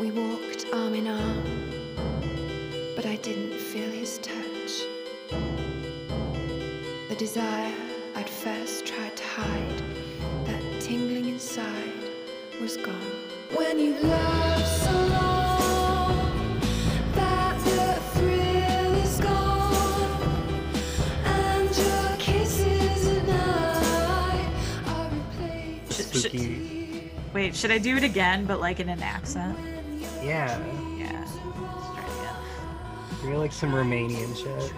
We walked arm in arm, but I didn't feel his touch. The desire I'd first tried to hide, that tingling inside, was gone. When you love so long that the thrill is gone, and your kisses and I are replaced. Sh- Spooky. Wait, should I do it again, but like in an accent? Yeah. Yeah. Let's try it again. You're like some Romanian shit.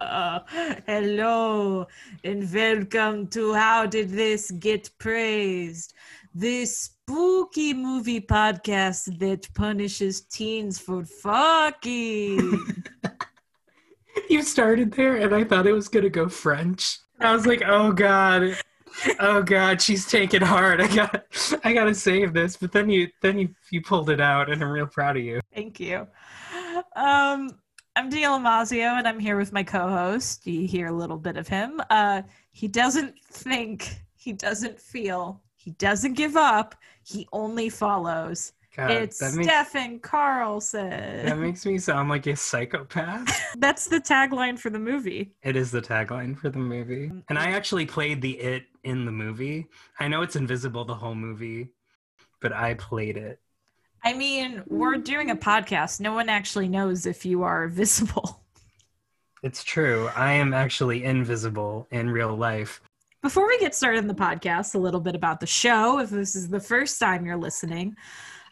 Uh, hello and welcome to How Did This Get Praised? This spooky movie podcast that punishes teens for fucking. You started there and I thought it was gonna go French. I was like, oh god. Oh god, she's taking hard. I got I gotta save this. But then you then you you pulled it out and I'm real proud of you. Thank you. Um, I'm Daniel Amazio, and I'm here with my co-host. You hear a little bit of him. Uh, he doesn't think, he doesn't feel, he doesn't give up. He only follows. God, it's that makes Stefan Carlson. that makes me sound like a psychopath. That's the tagline for the movie. It is the tagline for the movie. Mm, and I mm. actually played the it in the movie. I know it's invisible the whole movie, but I played it. I mean, we're doing a podcast. No one actually knows if you are visible. It's true. I am actually invisible in real life. Before we get started in the podcast, a little bit about the show. If this is the first time you're listening,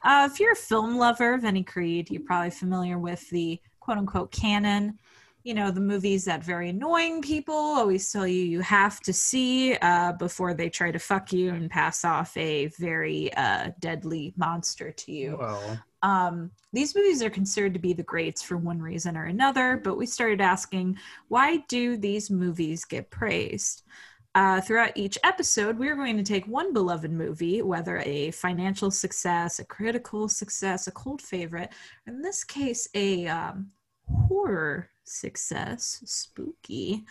uh, if you're a film lover of any creed, you're probably familiar with the quote unquote canon. You know, the movies that very annoying people always tell you you have to see uh, before they try to fuck you and pass off a very uh, deadly monster to you. Well, Um, these movies are considered to be the greats for one reason or another, but we started asking why do these movies get praised? Uh, throughout each episode, we're going to take one beloved movie, whether a financial success, a critical success, a cult favorite, in this case, a um, horror success, spooky.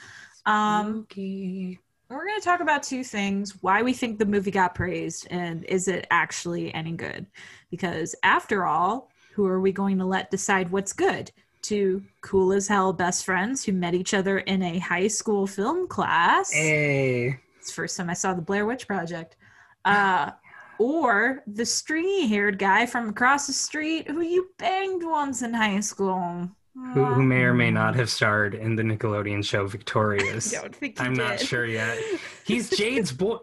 Um, spooky. we're going to talk about two things why we think the movie got praised and is it actually any good because after all who are we going to let decide what's good two cool as hell best friends who met each other in a high school film class Hey. it's the first time i saw the blair witch project uh, or the stringy haired guy from across the street who you banged once in high school Who, who may or may not have starred in the Nickelodeon show Victorious. I don't think I'm not sure yet. He's Jade's boy.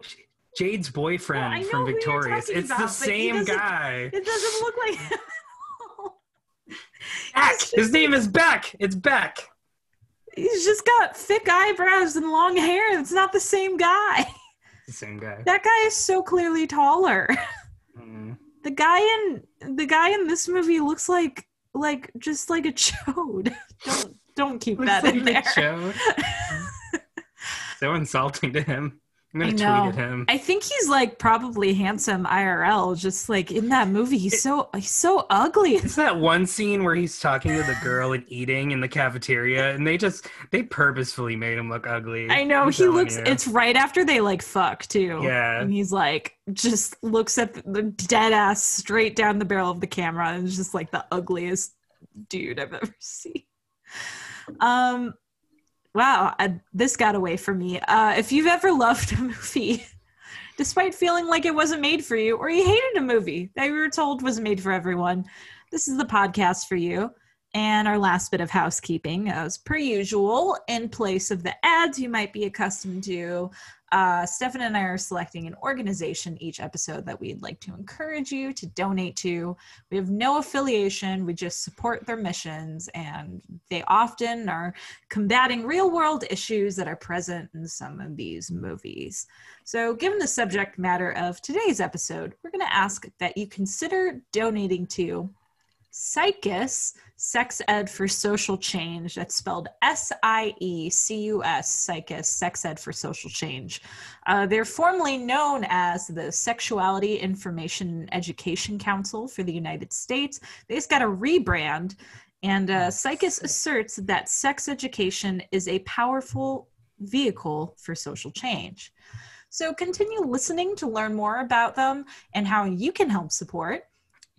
Jade's boyfriend Well, from Victorious. It's the about, but he same guy. It doesn't look like. Beck. His name is Beck. It's Beck. He's just got thick eyebrows and long hair. It's not the same guy. The same guy. That guy is so clearly taller. Mm. The guy in the guy in this movie looks like like just like a chode. Don't don't keep that like in there. so insulting to him. I'm gonna know. tweet at him. I think he's like probably handsome IRL. Just like in that movie, he's so he's so ugly. It's that one scene where he's talking to the girl and eating in the cafeteria, and they just they purposefully made him look ugly. I know I'm he looks. you. It's right after they like fuck too. Yeah. and he's like just looks at the, the dead ass straight down the barrel of the camera, and is just like the ugliest dude I've ever seen. Um, wow, I, this got away from me. Uh, if you've ever loved a movie. Despite feeling like it wasn't made for you, or you hated a movie that you were told was made for everyone, this is the podcast for you. And our last bit of housekeeping, as per usual, in place of the ads you might be accustomed to, uh, Stefan and I are selecting an organization each episode that we'd like to encourage you to donate to. We have no affiliation, we just support their missions, and they often are combating real world issues that are present in some of these movies. So, given the subject matter of today's episode, we're going to ask that you consider donating to SIECUS, Sex Ed for Social Change. That's spelled S I E C U S, SIECUS, Sex Ed for Social Change. Uh, they're formerly known as the Sexuality Information Education Council for the United States. They just got a rebrand, and uh, SIECUS asserts that sex education is a powerful vehicle for social change. So continue listening to learn more about them and how you can help support.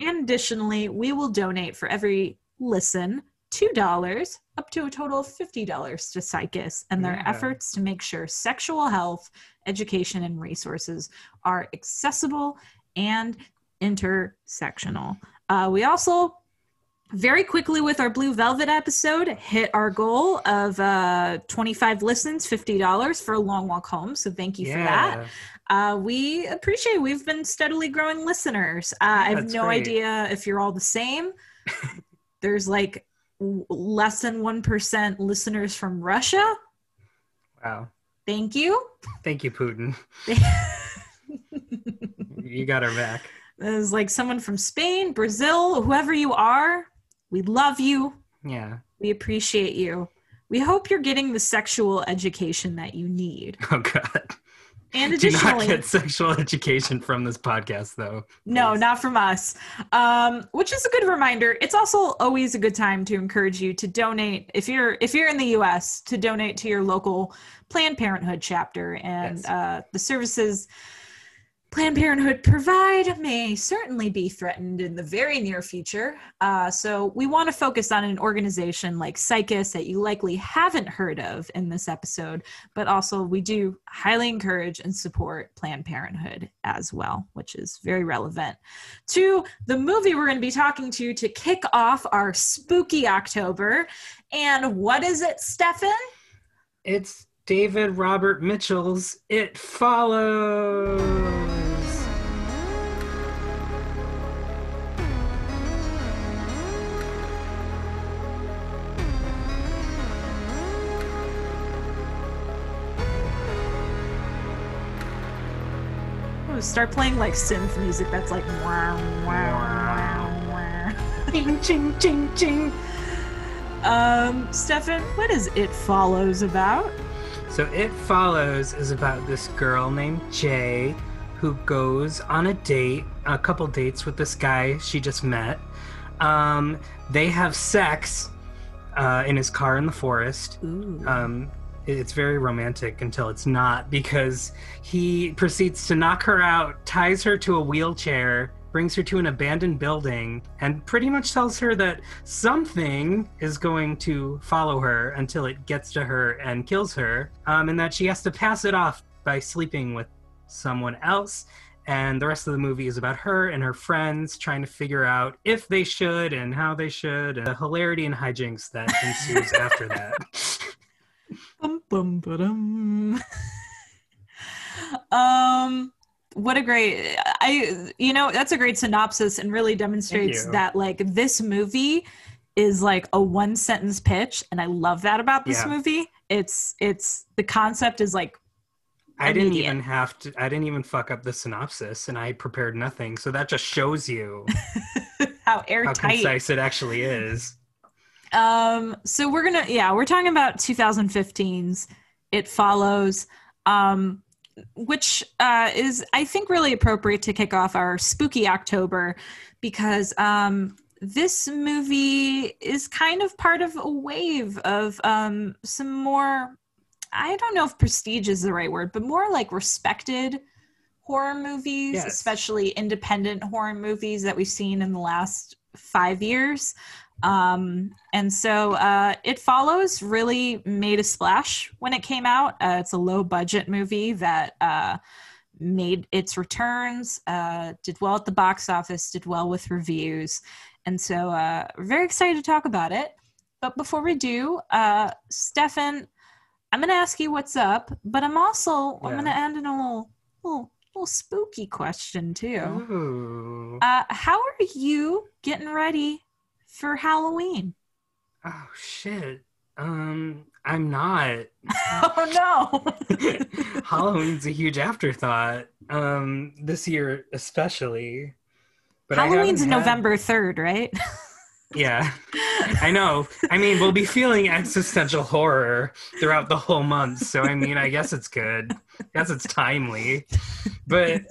And additionally, we will donate for every listen $2 up to a total of $50 to SIECUS and their Yeah. efforts to make sure sexual health, education, and resources are accessible and intersectional. Uh, we also very quickly with our blue velvet episode hit our goal of uh, 25 listens $50 for a long walk home so thank you for that uh, we appreciate it. we've been steadily growing listeners uh, i have no great. idea if you're all the same there's like w- less than 1% listeners from russia Wow. thank you Thank you, Putin. You got our back. there's like someone from spain brazil whoever you are we love you Yeah. we appreciate you we hope you're getting the sexual education that you need Oh God. and additionally, Do not get sexual education from this podcast, though. No, not from us. Um, which is a good reminder. It's also always a good time to encourage you to donate if you're if you're in the U.S. to donate to your local Planned Parenthood chapter, and Yes. uh, the services Planned Parenthood provide may certainly be threatened in the very near future. Uh, so we want to focus on an organization like SIECUS that you likely haven't heard of in this episode, but also we do highly encourage and support Planned Parenthood as well, which is very relevant to the movie we're going to be talking to to kick off our spooky October. And what is it, Stefan? It's David Robert Mitchell's It Follows. Start playing like synth music that's like wow, wow, wow, wow. Ching, ching, ching, ching. Um, Stefan, what is It Follows about? So It Follows is about this girl named Jay who goes on a date, a couple dates with this guy she just met. Um, they have sex uh, in his car in the forest. Ooh. Um, it's very romantic until it's not because he proceeds to knock her out, ties her to a wheelchair, brings her to an abandoned building, and pretty much tells her that something is going to follow her until it gets to her and kills her, um, and that she has to pass it off by sleeping with someone else. And the rest of the movie is about her and her friends trying to figure out if they should and how they should, and the hilarity and hijinks that ensues after that. Bum, bum, ba-dum. um what a great i you know that's a great synopsis and really demonstrates that like this movie is like a one sentence pitch and i love that about this Yeah. movie it's it's the concept is like I didn't even have to. I didn't even fuck up the synopsis, and I prepared nothing. So that just shows you how how airtight concise it actually is. Um, so we're gonna yeah, we're talking about 2015's It Follows, um, which uh, is I think really appropriate to kick off our spooky October because um, this movie is kind of part of a wave of um, some more. I don't know if prestige is the right word, but more like respected horror movies, Yes. especially independent horror movies that we've seen in the last five years. Um, and so uh, It Follows really made a splash when it came out. Uh, it's a low budget movie that uh, made its returns, uh, did well at the box office, did well with reviews. And so uh, we're very excited to talk about it. But before we do, uh, Stefan, I'm going to ask you what's up, but I'm also I'm going to end in a little, little, little spooky question too. Uh, how are you getting ready for Halloween? Oh shit. Um, I'm not. oh no! Halloween's a huge afterthought. Um, this year especially. But Halloween's haven't had- November third, right? Yeah, I know. I mean, we'll be feeling existential horror throughout the whole month. So, I mean, I guess it's good. I guess it's timely. But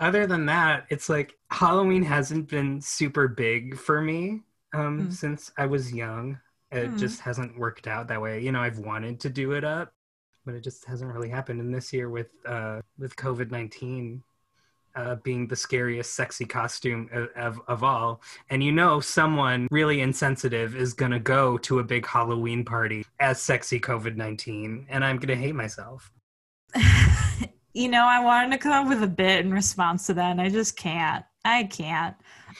other than that, it's like Halloween hasn't been super big for me um, Mm. since I was young. It Mm. just hasn't worked out that way. You know, I've wanted to do it up but it just hasn't really happened. And this year with uh, with COVID nineteen uh, being the scariest sexy costume of, of, of all, and you know someone really insensitive is gonna go to a big Halloween party as sexy COVID nineteen, and I'm gonna hate myself. you know, I wanted to come up with a bit in response to that, and I just can't. I can't.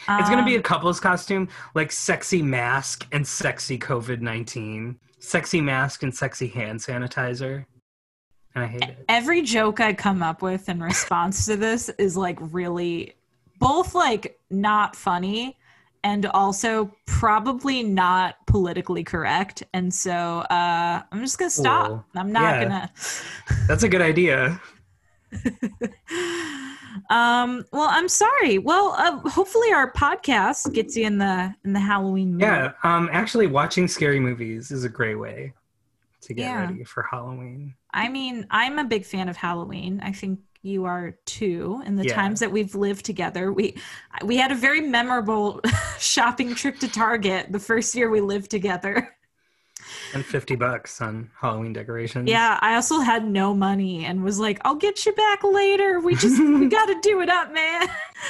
It's gonna be a Um, couple's costume, like sexy mask and sexy COVID nineteen, sexy mask and sexy hand sanitizer, and I hate it. every joke I come up with in response to this is like really both like not funny and also probably not politically correct. And so uh, I'm just gonna stop. Cool. I'm not Yeah. gonna. That's a good idea. um well i'm sorry well uh, hopefully our podcast gets you in the in the halloween mood. Yeah, um, actually, watching scary movies is a great way to get Yeah. ready for Halloween. i mean i'm a big fan of halloween i think you are too in the Yeah. times that we've lived together we we had a very memorable shopping trip to target the first year we lived together And fifty bucks on Halloween decorations. yeah i also had no money and was like i'll get you back later we just we gotta do it up man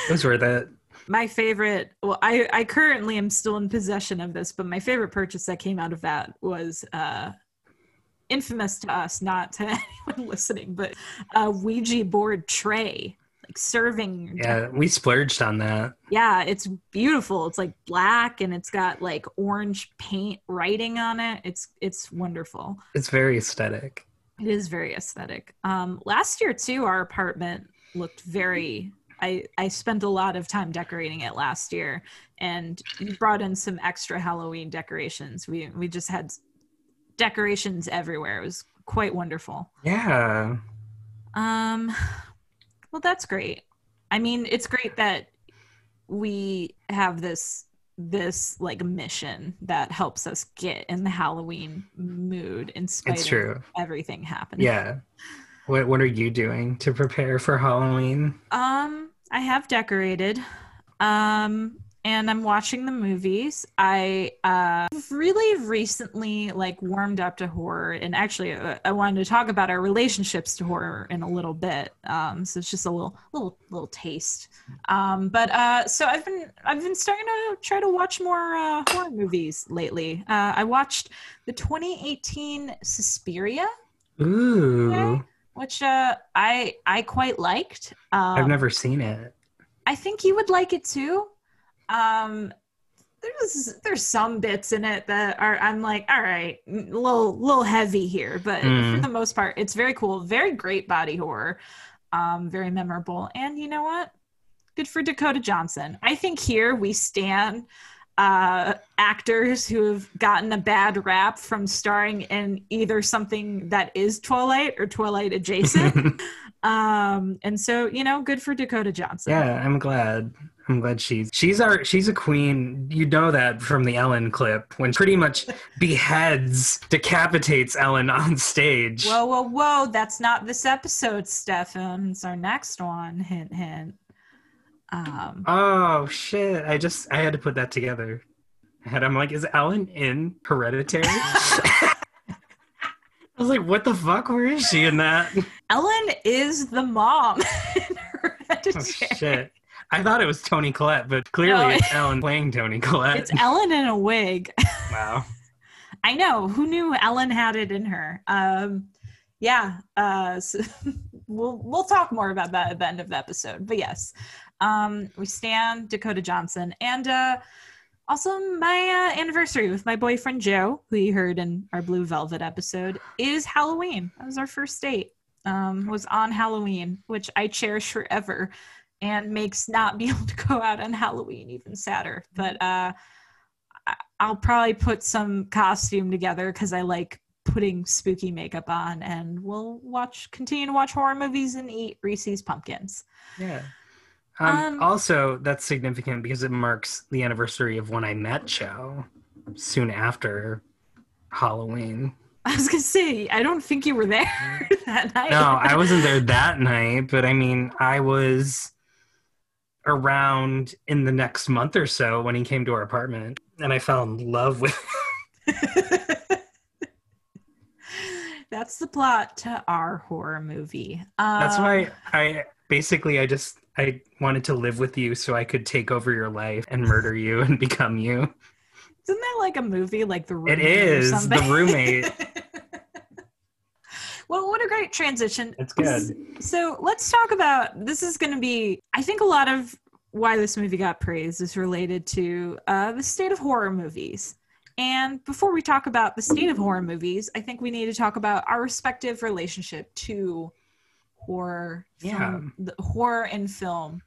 it was worth it. my favorite well i i currently am still in possession of this but my favorite purchase that came out of that was uh infamous to us not to anyone listening but a ouija board tray like serving Yeah, we splurged on that. yeah it's beautiful it's like black and it's got like orange paint writing on it it's it's wonderful It's very aesthetic. it is very aesthetic. Um, last year too, our apartment looked very. I I spent a lot of time decorating it last year, and brought in some extra Halloween decorations. We we just had decorations everywhere. It was quite wonderful. Yeah. Um, well, that's great. I mean, it's great that we have this this like mission that helps us get in the Halloween mood in spite It's of everything happening. Yeah. What What are you doing to prepare for Halloween? Um, I have decorated. Um, and I'm watching the movies. I uh really recently like warmed up to horror and actually uh, I wanted to talk about our relationships to horror in a little bit. Um so it's just a little little little taste. Um but uh so I've been I've been starting to try to watch more uh horror movies lately. Uh I watched the 2018 Suspiria, Ooh, which uh I I quite liked. Um I've never seen it. I think you would like it too. Um, there's there's some bits in it that are I'm like, all right, a little little heavy here, but Mm. for the most part, it's very cool, very great body horror, um, very memorable, and you know what? Good for Dakota Johnson. I think here we stand uh, actors who have gotten a bad rap from starring in either something that is Twilight or Twilight adjacent. um, and so you know, good for Dakota Johnson. yeah, I'm glad. I'm glad she's she's our she's a queen. You know that from the Ellen clip when pretty much beheads, decapitates Ellen on stage. Whoa, whoa, whoa! That's not this episode, Stefan. It's our next one. Hint, hint. Um, Oh shit! I just I had to put that together. And I'm like, is Ellen in Hereditary? I was like, what the fuck? Where is she in that? Ellen is the mom. in Oh shit! I thought it was Toni Collette, but clearly No, it's Ellen playing Toni Collette. It's Ellen in a wig. wow. I know. Who knew Ellen had it in her? Um, yeah. Uh, so we'll we'll talk more about that at the end of the episode. But yes, um, we stand Dakota Johnson, and uh, also my uh, anniversary with my boyfriend Joe, who you heard in our Blue Velvet episode, is Halloween. That was our first date. Um, was on Halloween, which I cherish forever, and makes not be able to go out on Halloween even sadder. But uh, I'll probably put some costume together because I like putting spooky makeup on, and we'll watch, continue to watch horror movies and eat Reese's pumpkins. Yeah. Um, Um, also, that's significant because it marks the anniversary of when I met Joe soon after Halloween. I was gonna say, I don't think you were there that night. No, I wasn't there that night, but I mean, I was around in the next month or so when he came to our apartment and I fell in love with That's the plot to our horror movie. Um, That's why I basically I just I wanted to live with you so I could take over your life and murder you and become you. Isn't that like a movie, like the It roommate or is the roommate. what a great transition. It's good. So let's talk about this. Is going to be, I think, a lot of why this movie got praised is related to uh, the state of horror movies. And before we talk about the state of horror movies, I think we need to talk about our respective relationship to horror, film, the horror and film.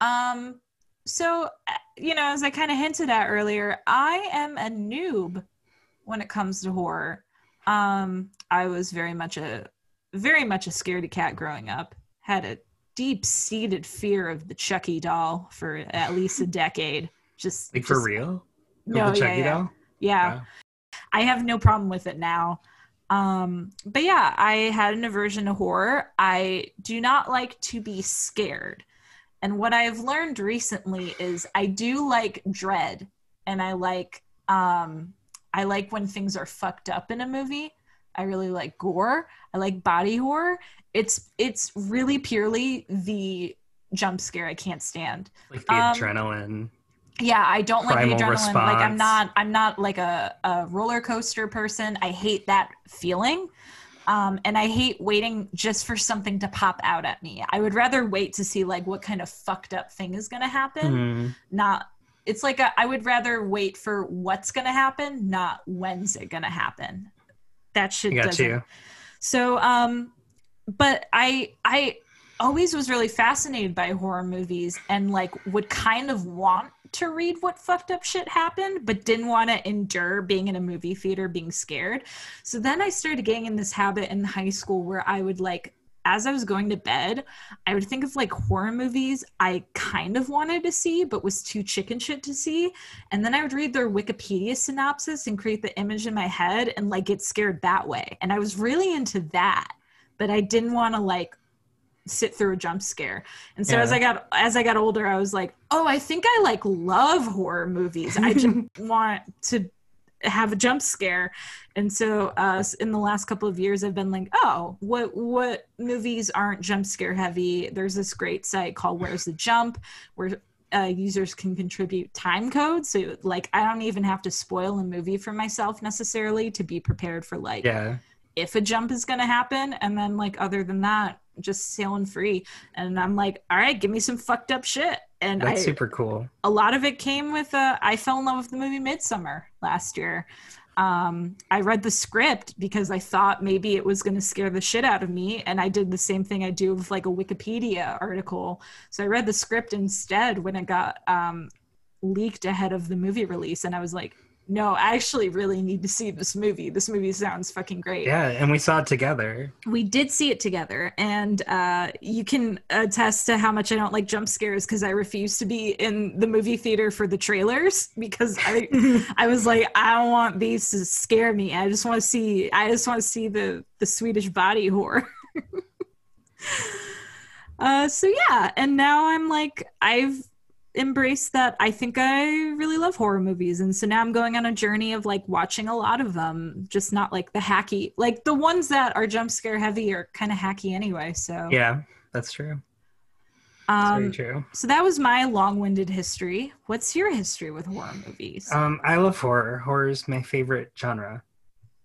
Um, so uh, you know, as I kind of hinted at earlier, I am a noob when it comes to horror. Um, I was very much a very much a scaredy cat growing up. Had a deep seated fear of the Chucky doll for at least a decade. Just Like for just- real? No, yeah, yeah. doll? yeah. Wow. I have no problem with it now. Um, but yeah, I had an aversion to horror. I do not like to be scared. And what I have learned recently is I do like dread and I like um I like when things are fucked up in a movie. I really like gore. I like body horror. It's it's really purely the jump scare I can't stand Like the Um, adrenaline. yeah i don't like the adrenaline like i'm not i'm not like a, a roller coaster person i hate that feeling um, and i hate waiting just for something to pop out at me i would rather wait to see like what kind of fucked up thing is going to happen Hmm. not it's like a, I would rather wait for what's going to happen not when's it going to happen that shit I got doesn't you. so, um, but I I always was really fascinated by horror movies and like would kind of want to read what fucked up shit happened, but didn't want to endure being in a movie theater being scared. So then I started getting in this habit in high school where I would like as I was going to bed, I would think of like horror movies I kind of wanted to see, but was too chicken shit to see. And then I would read their Wikipedia synopsis and create the image in my head and like get scared that way. And I was really into that, but I didn't want to like sit through a jump scare. And so as I got as I got older, I was like, oh, I think I like love horror movies. I just want to have a jump scare. And so uh, in the last couple of years, I've been like, oh, what what movies aren't jump scare heavy? There's this great site called Where's the Jump, where uh, users can contribute time codes. So like, I don't even have to spoil a movie for myself necessarily to be prepared for like Yeah. If a jump is going to happen and then like other than that just sailing free. And i'm like all right give me some fucked up shit. And That's I, super cool. a lot of it came with uh, i fell in love with the movie Midsommar last year. Um, i read the script because i thought maybe it was going to scare the shit out of me and i did the same thing i do with like a wikipedia article. So i read the script instead when it got um, leaked ahead of the movie release and i was like no i actually really need to see this movie. This movie sounds fucking great. Yeah, and we saw it together. we did see it together and uh, you can attest to how much i don't like jump scares because i refuse to be in the movie theater for the trailers because i i was like i don't want these to scare me. I just want to see i just want to see the the swedish body horror. Uh so yeah and now i'm like i've embraced that i think i really love horror movies and so now i'm going on a journey of like watching a lot of them just not like the hacky like the ones that are jump scare heavy are kind of hacky anyway so Yeah, that's true. Um very true. so that was my long-winded history what's your history with horror movies Um, I love horror. Horror is my favorite genre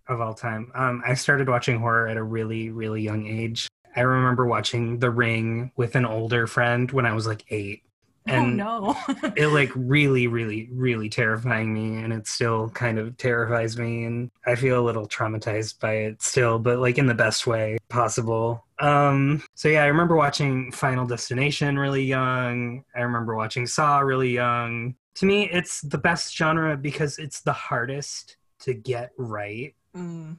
of all time. Um, I started watching horror at a really, really young age. I remember watching The Ring with an older friend when I was like eight. oh And no it like really, really, really terrifying me, and it still kind of terrifies me, and I feel a little traumatized by it still, but like in the best way possible. Um, so yeah, I remember watching Final Destination really young. I remember watching Saw really young. To me, it's the best genre because it's the hardest to get right Mm.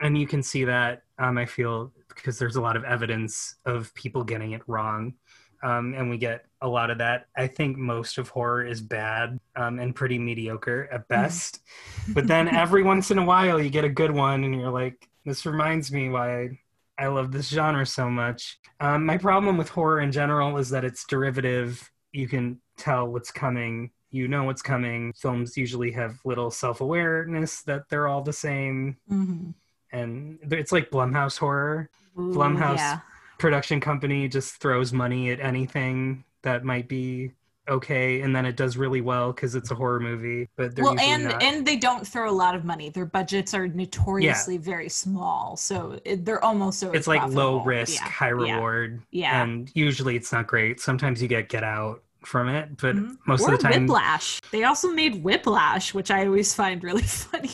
and you can see that um, i feel because there's a lot of evidence of people getting it wrong um, and we get a lot of that. I think most of horror is bad um, and pretty mediocre at best. But then every once in a while you get a good one and you're like this reminds me why i love this genre so much. Um, my problem with horror in general is that it's derivative. You can tell what's coming. You know what's coming. Films usually have little self-awareness that they're all the same. Mhm. and it's like Blumhouse horror. Ooh, Blumhouse yeah. Production company just throws money at anything that might be okay, and then it does really well because it's a horror movie. But they're well and not. and they don't throw a lot of money their budgets are notoriously very small so it, they're almost always it's like low risk, yeah. high reward, yeah and usually it's not great. Sometimes you get get out from it, but Mhm. most or of the time, whiplash they also made whiplash which i always find really funny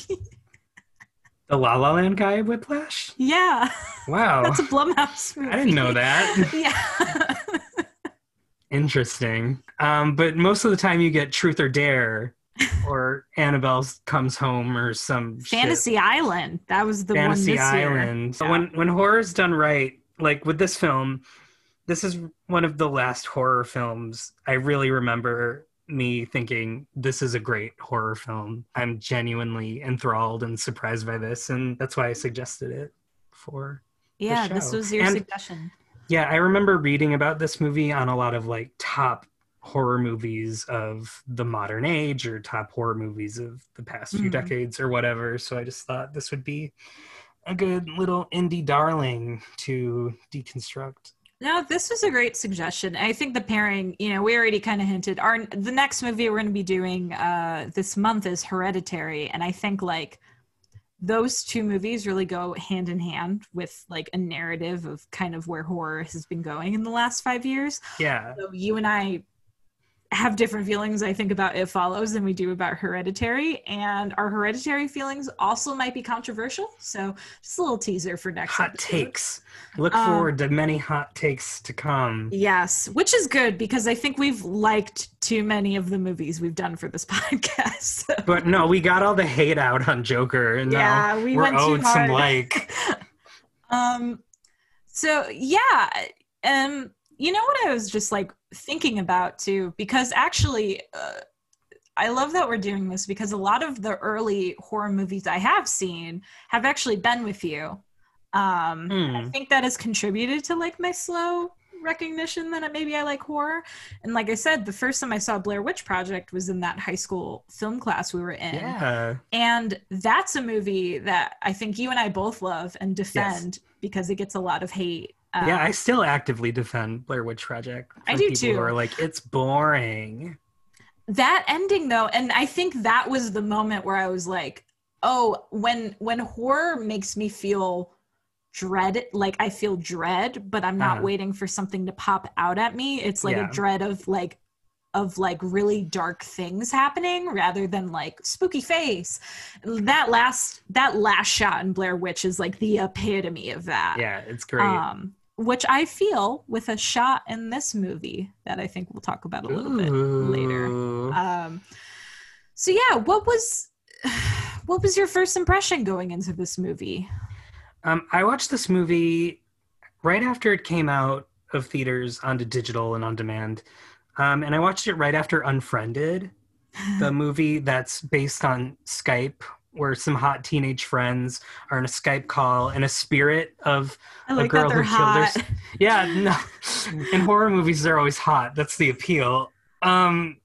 the La La Land guy, Whiplash. yeah Wow, that's a blumhouse movie I didn't know that. yeah Interesting. Um, but most of the time you get Truth or Dare or Annabelle comes home or some shit. fantasy island that was the Fantasy one. Island. So Yeah. when when horror's done right, like with this film, this is one of the last horror films I really remember me thinking this is a great horror film. I'm genuinely enthralled and surprised by this, and that's why I suggested it for yeah this was your And- suggestion yeah, I remember reading about this movie on a lot of like top horror movies of the modern age or top horror movies of the past few Mhm. decades or whatever. So I just thought this would be a good little indie darling to deconstruct. No, this was a great suggestion. I think the pairing, you know, we already kind of hinted. Our the next movie we're going to be doing uh, this month is Hereditary, and I think like those two movies really go hand in hand with like a narrative of kind of where horror has been going in the last five years. Yeah. So you and I have different feelings, I think, about It Follows than we do about Hereditary, and our Hereditary feelings also might be controversial. So just a little teaser for next Hot episode. takes. Look Um, forward to many hot takes to come. Yes, which is good because I think we've liked too many of the movies we've done for this podcast. So, But no, we got all the hate out on Joker, and Yeah, we we're went too owed some like. um, so yeah, um, you know what I was just like thinking about too, because actually, uh, I love that we're doing this because a lot of the early horror movies I have seen have actually been with you. Um, I Hmm. think that has contributed to like my slow recognition that maybe I like horror. And like I said, the first time I saw Blair Witch Project was in that high school film class we were in. Yeah. And that's a movie that I think you and I both love and defend because it gets a lot of hate. Uh, yeah, I still actively defend Blair Witch Project. I do people too. Who are like, it's boring. that ending though, and I think that was the moment where I was like, oh, when when horror makes me feel dread like i feel dread but i'm not Uh-huh. waiting for something to pop out at me it's like Yeah. a dread of like of like really dark things happening rather than like spooky face that last that last shot in blair witch is like the epitome of that Yeah, it's great. um which i feel with a shot in this movie that i think we'll talk about a little bit later. Um so yeah what was what was your first impression going into this movie? Um, I watched this movie right after it came out of theaters onto digital and on demand. Um, and I watched it right after Unfriended, the movie that's based on Skype, where some hot teenage friends are in a Skype call and a spirit of I a like girl who killed her. Yeah, no. In horror movies, they're always hot. That's the appeal. Um,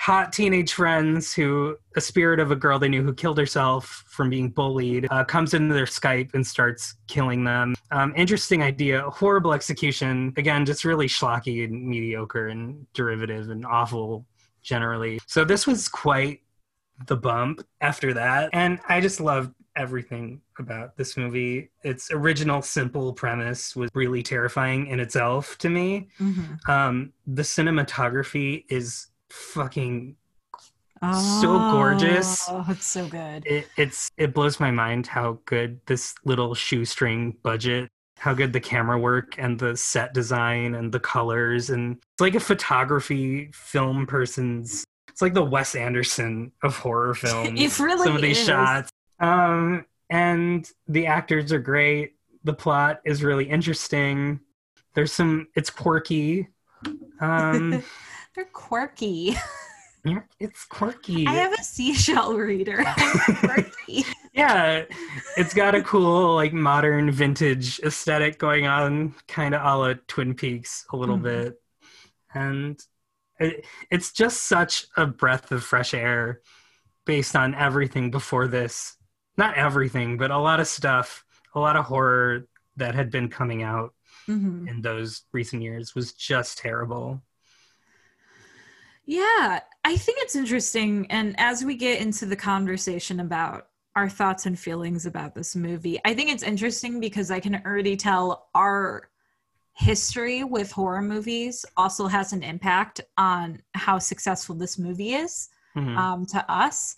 hot teenage friends who a spirit of a girl they knew who killed herself from being bullied uh, comes into their Skype and starts killing them. Um, interesting idea, horrible execution. Again, just really schlocky and mediocre and derivative and awful generally. So this was quite the bump after that, and I just loved everything about this movie. Its original simple premise was really terrifying in itself to me. Mhm. Um, the cinematography is fucking So gorgeous. Oh, it's so good. it, it's it blows my mind how good this little shoestring budget how good the camera work and the set design and the colors and it's like a photography film person's it's like the Wes Anderson of horror films. It really some of these is. shots. Um and the actors are great. The plot is really interesting. There's some it's quirky. Um They're quirky. yeah, it's quirky. I have a seashell reader. Quirky. yeah it's got a cool like modern vintage aesthetic going on kind of a la twin peaks a little Mhm. bit and it, it's just such a breath of fresh air based on everything before this not everything but a lot of stuff a lot of horror that had been coming out Mhm. in those recent years was just terrible. Yeah, I think it's interesting. And as we get into the conversation about our thoughts and feelings about this movie, I think it's interesting because I can already tell our history with horror movies also has an impact on how successful this movie is Mhm. um, to us.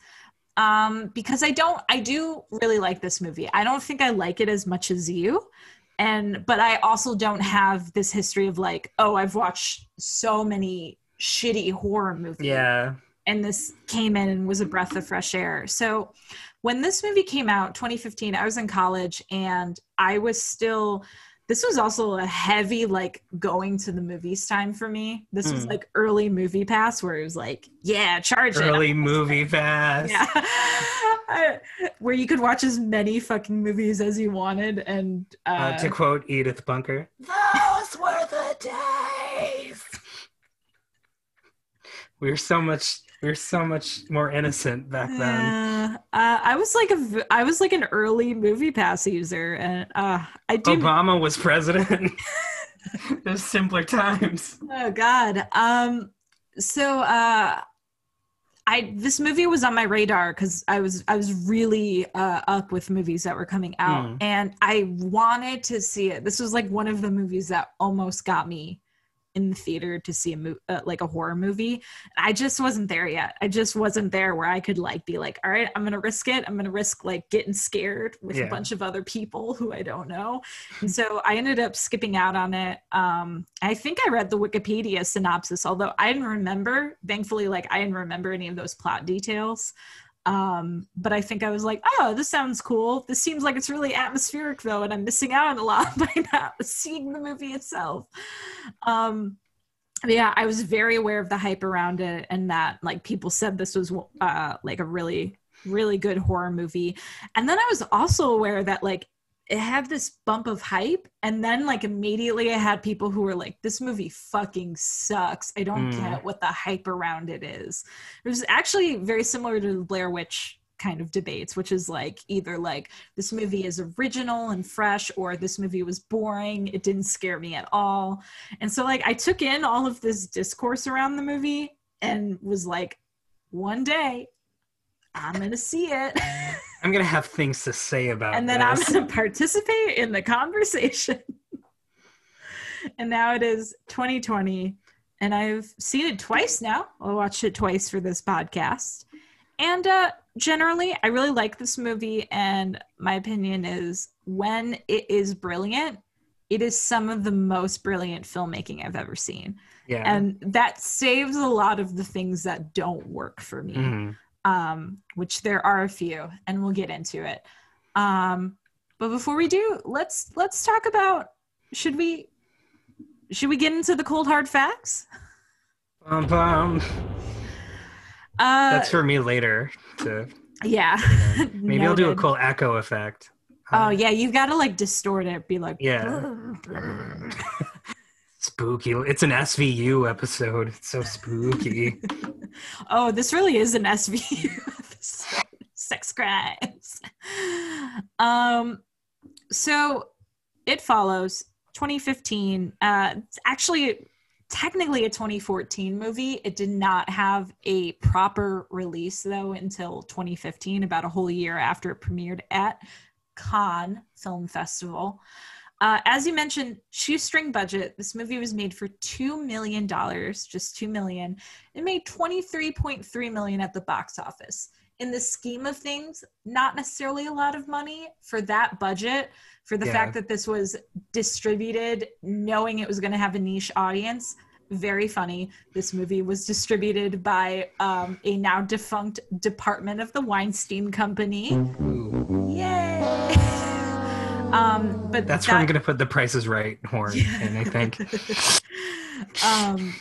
Um, because I don't, I do really like this movie. I don't think I like it as much as you. And, but I also don't have this history of like, oh, I've watched so many shitty horror movies. yeah. And this came in and was a breath of fresh air. So when this movie came out, 2015, I was in college and I was still, this was also a heavy like going to the movies time for me. This was Mm. like early MoviePass where it was like, yeah, charge it. Early movie pass. Yeah. Where you could watch as many fucking movies as you wanted. And uh, Uh, to quote Edith Bunker, those were the days. We were so much, we were so much more innocent back then. uh, I was like a, I was like an early MoviePass user, and uh, I do. Obama was president. There's simpler times. Oh God. Um. So, uh, I this movie was on my radar because I was I was really uh, up with movies that were coming out, Mm. and I wanted to see it. This was like one of the movies that almost got me in the theater to see a mo- uh, like a horror movie. I just wasn't there yet. I just wasn't there where I could like be like, all right, I'm gonna risk it. I'm gonna risk like getting scared with Yeah. a bunch of other people who I don't know. And so I ended up skipping out on it. Um, I think I read the Wikipedia synopsis, although I didn't remember. Thankfully, like I didn't remember any of those plot details. Um, but I think I was like, oh, this sounds cool. This seems like it's really atmospheric though, and I'm missing out on a lot by not seeing the movie itself. Um, yeah, I was very aware of the hype around it and that like people said this was uh like a really really good horror movie. And then I was also aware that like it had this bump of hype and then like immediately I had people who were like this movie fucking sucks. I don't Mm. get what the hype around it is. It was actually very similar to the Blair Witch kind of debates, which is like either like this movie is original and fresh or this movie was boring, it didn't scare me at all. And so like I took in all of this discourse around the movie and was like one day I'm going to see it I'm gonna have things to say about and then this. I'm to participate in the conversation. and now it is 2020 and I've seen it twice now. I watched it twice for this podcast. And uh generally I really like this movie and my opinion is when it is brilliant, it is some of the most brilliant filmmaking I've ever seen. yeah. And that saves a lot of the things that don't work for me Mhm. Um, which there are a few, and we'll get into it. Um, but before we do, let's let's talk about should we should we get into the cold hard facts? Bum, bum. Uh, That's for me later. To yeah. maybe I'll do a cool echo effect. Oh Uh, yeah, you've got to like distort it, be like Yeah. Spooky. It's an SVU episode. It's so spooky. oh, this really is an SVU episode. Sex crimes. Um, so it follows 2015. Uh, actually technically a 2014 movie. It did not have a proper release though until 2015, about a whole year after it premiered at Cannes Film Festival. Uh, as you mentioned, shoestring budget. This movie was made for two million dollars, just two million. It made 23.3 million at the box office. In the scheme of things, not necessarily a lot of money for that budget, for the Yeah. fact that this was distributed knowing it was going to have a niche audience. Very funny. This movie was distributed by um, a now defunct department of the Weinstein Company. Ooh. Yay! um, but That's where I'm gonna put the prices right horn in, I think. um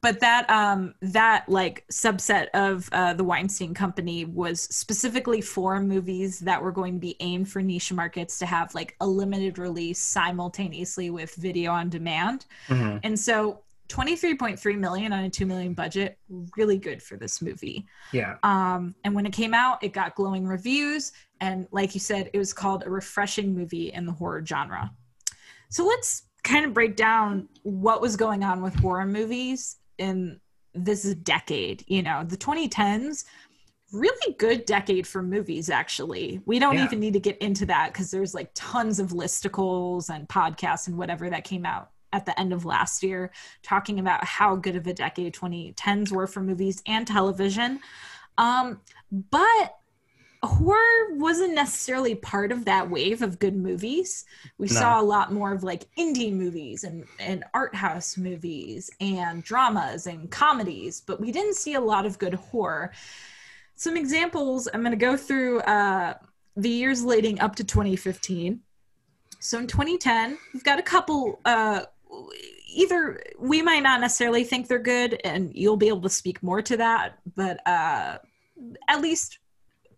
but that um that like subset of uh, the Weinstein Company was specifically for movies that were going to be aimed for niche markets to have like a limited release simultaneously with video on demand. Mhm. And so 23.3 million on a 2 million budget, really good for this movie. Yeah. Um, and when it came out, it got glowing reviews. And like you said, it was called a refreshing movie in the horror genre. So let's kind of break down what was going on with horror movies in this decade. You know, the 2010s, really good decade for movies, actually. We don't Yeah. even need to get into that because there's like tons of listicles and podcasts and whatever that came out at the end of last year talking about how good of a decade 2010s were for movies and television. Um, but horror wasn't necessarily part of that wave of good movies. We No. saw a lot more of like indie movies and, and art house movies and dramas and comedies, but we didn't see a lot of good horror. Some examples I'm going to go through uh, the years leading up to 2015. So in 2010, we've got a couple. Uh, either we might not necessarily think they're good, and you'll be able to speak more to that, but uh, at least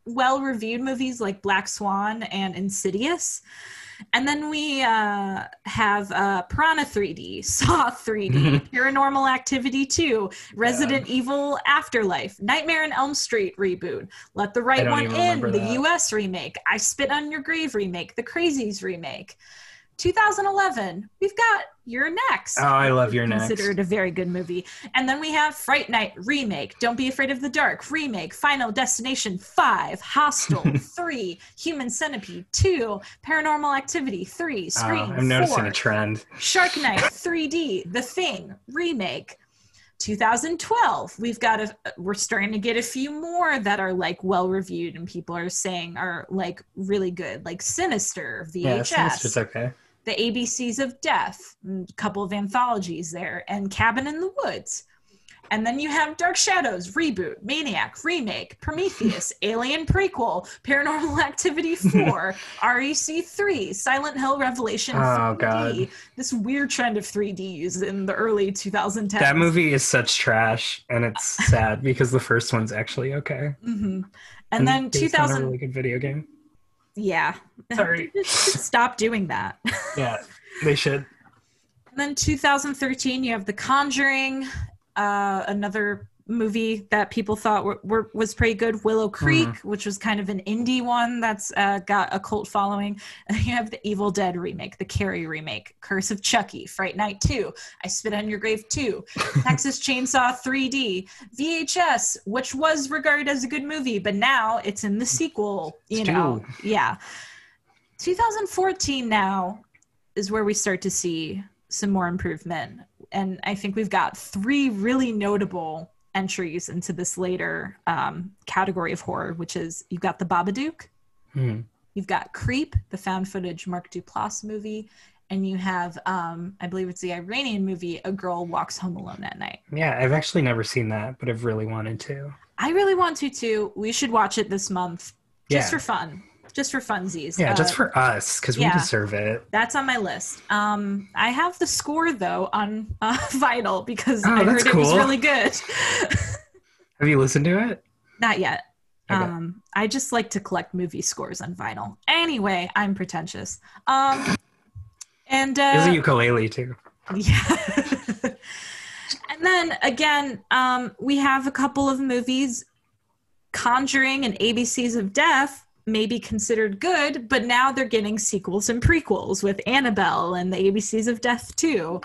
well reviewed movies like Black Swan and Insidious. And then we uh, have uh, Piranha 3D, Saw 3D, Paranormal Activity 2, Resident Evil Afterlife, Nightmare on Elm Street reboot, Let the Right One In, the that. US remake, I Spit on Your Grave remake, The Crazies remake. 2011, we've got You're Next Oh, I love You're Next. considered a very good movie. And then we have Fright Night remake, Don't Be Afraid of the Dark remake, Final Destination 5, Hostel 3, Human Centipede 2, Paranormal Activity 3, Oh, I'm noticing 4, a trend. Shark Night 3D, The Thing remake. 2012 we've got a we're starting to get a few more that are like well reviewed and people are saying are like really good like sinister Yeah, vhs Sinister's okay. The ABCs of Death, a couple of anthologies there, and Cabin in the Woods. And then you have Dark Shadows, Reboot, Maniac, Remake, Prometheus, Alien Prequel, Paranormal Activity 4, REC 3, Silent Hill Revelation Oh, 3D. God. This weird trend of 3Ds in the early 2010s. That movie is such trash, and it's sad because the first one's actually okay. hmm And, then based on a 2000, really good video game. Yeah. Sorry. Stop doing that. Yeah, they should. And then 2013, you have The Conjuring, uh, another movie that people thought were, were, was pretty good, Willow Creek, which was kind of an indie one that's uh, got a cult following. And you have the Evil Dead remake, the Carrie remake, Curse of Chucky, Fright Night 2, I Spit on Your Grave 2, Texas Chainsaw 3D, VHS, which was regarded as a good movie, but now it's in the sequel, you It's know. Yeah. 2014 now is where we start to see some more improvement. And I think we've got three really notable entries into this later um, category of horror, which is you've got the Babadook, Hmm. you've got Creep, the found footage Mark Duplass movie, and you have, um, I believe it's the Iranian movie, A Girl Walks Home Alone at Night. Yeah, I've actually never seen that, but I've really wanted to. I really want to too. We should watch it this month just Yeah. for fun, just for funsies. Yeah, just Uh, for us because yeah. we deserve it. That's on my list. Um, I have the score though on uh, vinyl because Oh, I heard it was really good. Have you listened to it? Not yet. Okay. Um, I just like to collect movie scores on vinyl. Anyway, I'm pretentious. Um, and There's uh, a ukulele too. yeah. and then again, um, we have a couple of movies, Conjuring and ABCs of Death, may be considered good, but now they're getting sequels and prequels with Annabelle and the ABCs of Death too.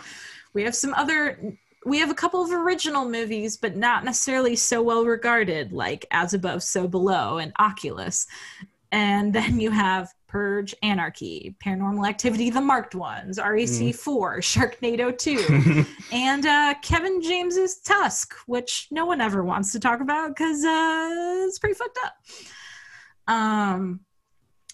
We have some other. We have a couple of original movies, but not necessarily so well regarded, like As Above, So Below and Oculus. And then you have Purge, Anarchy, Paranormal Activity, The Marked Ones, REC 4, Sharknado 2, and uh, Kevin James's Tusk, which no one ever wants to talk about because uh, it's pretty fucked up. Um,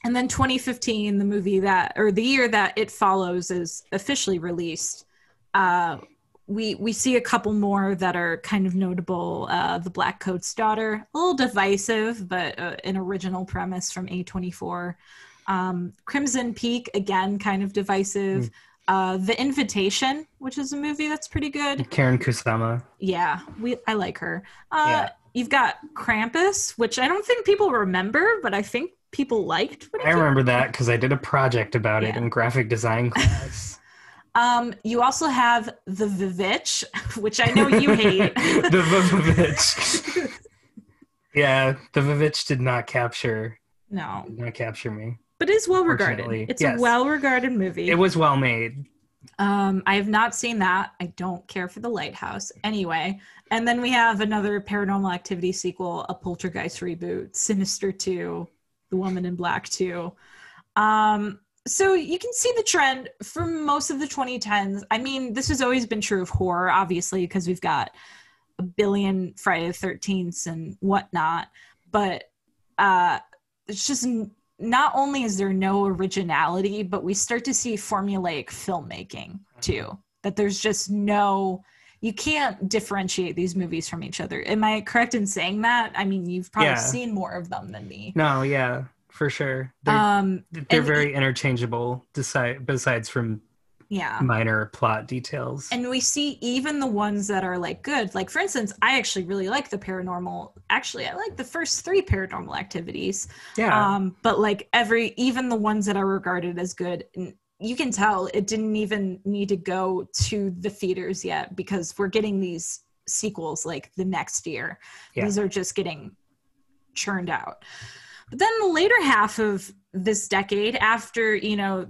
and then 2015, the movie that, or the year that it follows, is officially released. Uh, we we see a couple more that are kind of notable. Uh, the Black Coat's Daughter, a little divisive, but uh, an original premise from A24. Um, Crimson Peak, again, kind of divisive. Uh, the Invitation, which is a movie that's pretty good. Karyn Kusama. Yeah, we I like her. Uh, Yeah. You've got Krampus, which I don't think people remember, but I think people liked. What I remember that because I did a project about it in graphic design class. Um, you also have the Vivitch, which I know you hate. the Vivitch. yeah, the Vivitch did not capture no, did not capture me. but it's well regarded. It's yes. a well regarded movie. It was well made. Um, I have not seen that. I don't care for the lighthouse. Anyway, and then we have another paranormal activity sequel, a poltergeist reboot, Sinister 2, The Woman in Black 2. Um, so you can see the trend for most of the 2010s. I mean, this has always been true of horror, obviously, because we've got a billion Friday the 13th and whatnot. But uh, it's just not only is there no originality, but we start to see formulaic filmmaking too. That there's just no, you can't differentiate these movies from each other. Am I correct in saying that? I mean, you've probably Yeah. seen more of them than me. No, yeah, for sure. They're, Um, they're very interchangeable. Decide, besides from yeah. minor plot details. And we see even the ones that are like good. Like for instance, I actually really like the paranormal. Actually, I like the first three paranormal activities. yeah, um but like every even the ones that are regarded as good you can tell it didn't even need to go to the theaters yet because we're getting these sequels like the next year Yeah. these are just getting churned out but then the later half of this decade after you know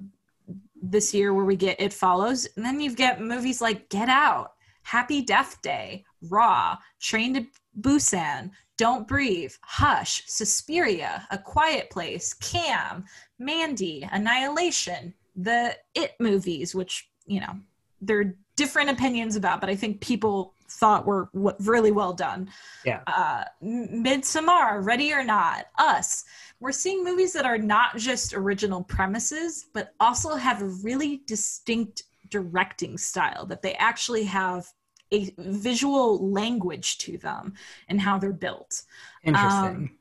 this year where we get it follows. And then you've got movies like get out happy death day raw train to busan don't breathe hush suspiria a quiet place cam mandy annihilation the it movies which you know there are different opinions about but i think people thought were w- really well done Yeah. uh midsommar ready or not us we're seeing movies that are not just original premises but also have a really distinct directing style that they actually have a visual language to them and how they're built interesting.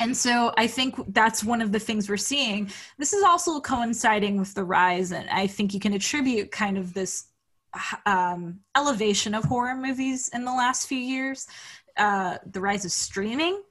and so I think that's one of the things we're seeing. This is also coinciding with the rise, and I think you can attribute kind of this um, elevation of horror movies in the last few years. Uh, the rise of streaming.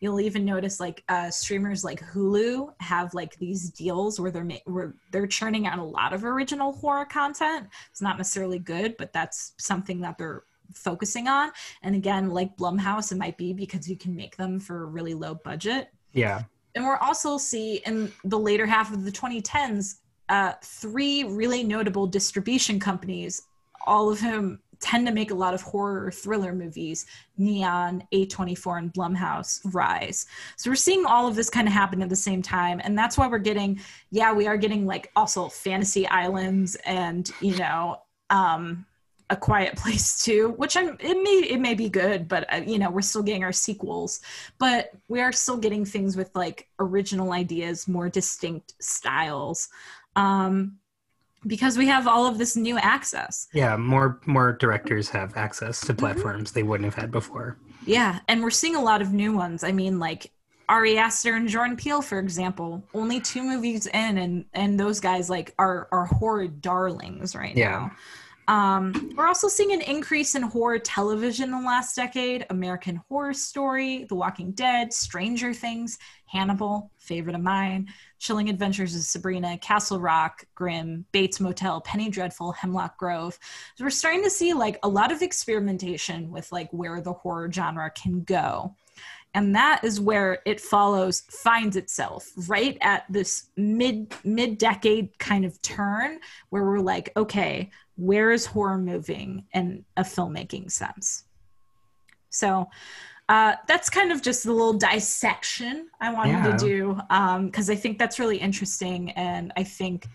You'll even notice like uh, streamers like Hulu have like these deals where they're ma- where they're churning out a lot of original horror content. It's not necessarily good, but that's something that they're focusing on. And again, like Blumhouse, it might be because you can make them for a really low budget. yeah, And we're also see in the later half of the 2010s, uh, three really notable distribution companies, all of whom tend to make a lot of horror thriller movies neon a24 and blumhouse rise. So we're seeing all of this kind of happen at the same time and that's why we're getting yeah we are getting like also fantasy islands and you know um a quiet place too which i'm it may it may be good but uh, you know we're still getting our sequels. But we are still getting things with like original ideas more distinct styles um because we have all of this new access yeah. More more directors have access Mm-hmm. to platforms they wouldn't have had before. Yeah, and we're seeing a lot of new ones. I mean, like Ari Aster and Jordan Peele, for example, only two movies in, and and those guys like are are horror darlings right Yeah. now. Um, we're also seeing an increase in horror television in the last decade. American Horror Story, The Walking Dead, Stranger Things, Hannibal, favorite of mine, Chilling Adventures of Sabrina, Castle Rock, Grimm, Bates Motel, Penny Dreadful, Hemlock Grove. So we're starting to see like a lot of experimentation with like where the horror genre can go. And that is where it follows finds itself right at this mid mid decade kind of turn where we're like, okay, where is horror moving in a filmmaking sense? So uh, that's kind of just a little dissection I wanted Yeah. to do because I think that's really interesting. And I think,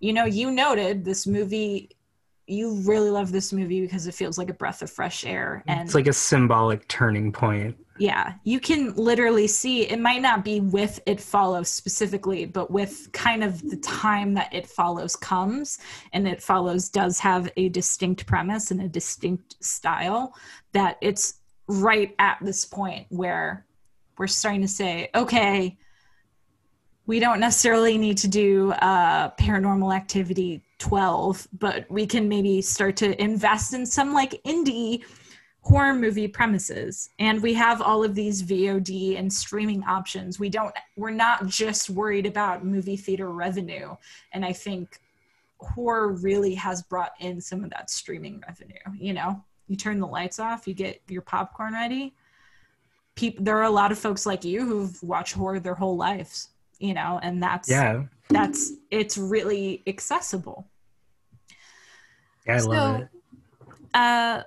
you know, you noted this movie, you really love this movie because it feels like a breath of fresh air. And it's like a symbolic turning point. Yeah, you can literally see it might not be with It Follows specifically, but with kind of the time that It Follows comes, and It Follows does have a distinct premise and a distinct style, that it's right at this point where we're starting to say, okay, we don't necessarily need to do uh, paranormal activity 12, but we can maybe start to invest in some like indie horror movie premises and we have all of these VOD and streaming options. We don't we're not just worried about movie theater revenue and I think horror really has brought in some of that streaming revenue. You know, you turn the lights off, you get your popcorn ready. People, there are a lot of folks like you who've watched horror their whole lives. You know, and that's Yeah. that's it's really accessible. Yeah, I love it. Uh,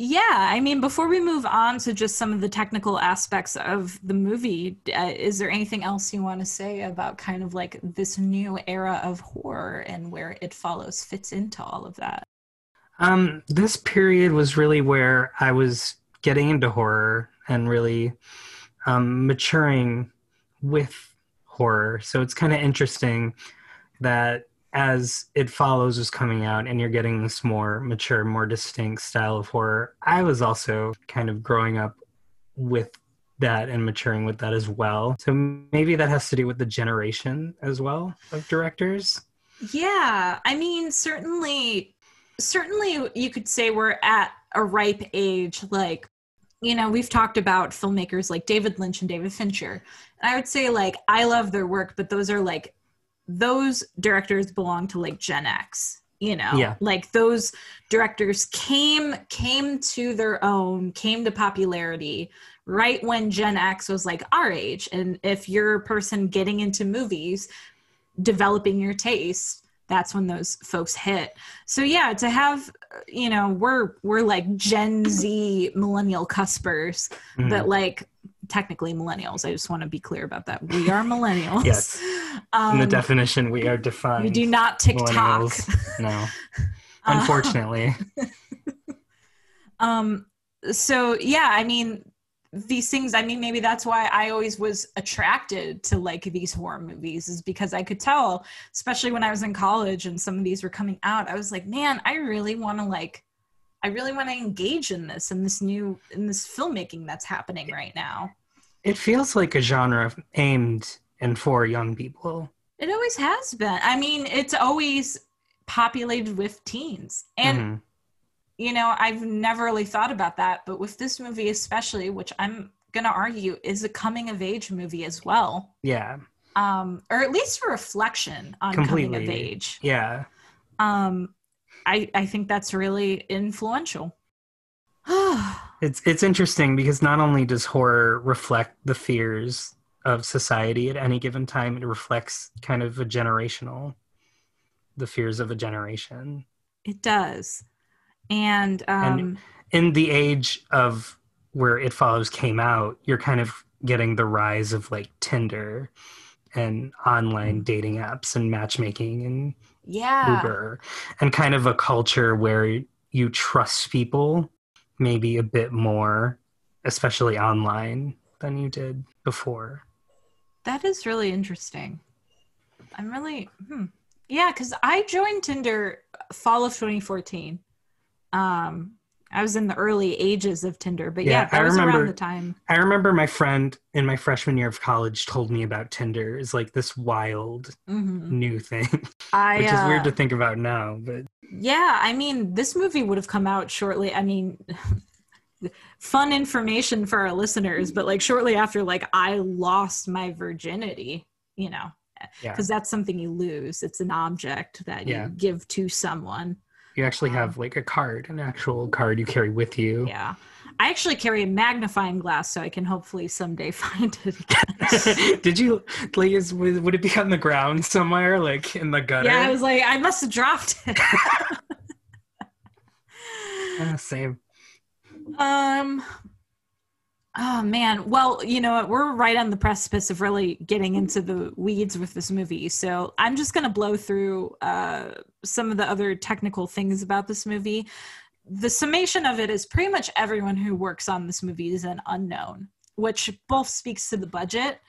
yeah, I mean, before we move on to just some of the technical aspects of the movie, uh, is there anything else you want to say about kind of like this new era of horror and where it follows fits into all of that? Um, this period was really where I was getting into horror and really um, maturing with horror. So it's kind of interesting that as It Follows was coming out and you're getting this more mature, more distinct style of horror, I was also kind of growing up with that and maturing with that as well. So maybe that has to do with the generation as well of directors. Yeah, I mean, certainly, certainly you could say we're at a ripe age. Like, you know, we've talked about filmmakers like David Lynch and David Fincher. And I would say, like, I love their work, but those are like, those directors belong to like Gen X. You know, Yeah. like those directors came came to their own, came to popularity right when Gen X was like our age. And if you're a person getting into movies, developing your taste that's when those folks hit so yeah to have you know we're we're like gen z millennial cuspers Mhm. but like technically millennials i just want to be clear about that we are millennials Yes. um, In the definition, we are defined. we do not tiktok. No, Uh, unfortunately. um so yeah i mean these things i mean maybe that's why i always was attracted to like these horror movies is because i could tell especially when i was in college and some of these were coming out i was like man i really want to like i really want to engage in this in this new in this filmmaking that's happening right now It feels like a genre aimed and for young people. it always has been. I mean it's always populated with teens. And Mhm. you know i've never really thought about that but with this movie especially which i'm gonna argue is a coming of age movie as well. Yeah, um or at least a reflection on coming of age. Yeah, um i i think that's really influential it's it's interesting because not only does horror reflect the fears of society at any given time, it reflects kind of a generational, the fears of a generation. it does. And um And- in the age of where it follows came out you're kind of getting the rise of like tinder and online dating apps and matchmaking and yeah. Uber and kind of a culture where you trust people maybe a bit more especially online than you did before That is really interesting. I'm really, hmm. yeah, because I joined Tinder fall of 2014. Um, I was in the early ages of Tinder, but yeah, Yeah, I was around remember- the time. i remember my friend in my freshman year of college told me about tinder is like this wild Mhm. new thing I, which is weird uh, to think about now but yeah, I mean, this movie would have come out shortly. I mean, fun information for our listeners, but like shortly after, like I lost my virginity, you know, yeah because that's something you lose. It's an object that Yeah. you give to someone. You actually Um, have like a card, an actual card you carry with you. Yeah. I actually carry a magnifying glass so I can hopefully someday find it again. Did you like is would, it be on the ground somewhere, like in the gutter? yeah, I was like, I must have dropped it. Ah, same. um Oh man. Well, you know what? We're right on the precipice of really getting into the weeds with this movie. So I'm just going to blow through uh, some of the other technical things about this movie. The summation of it is pretty much everyone who works on this movie is an unknown, which both speaks to the budget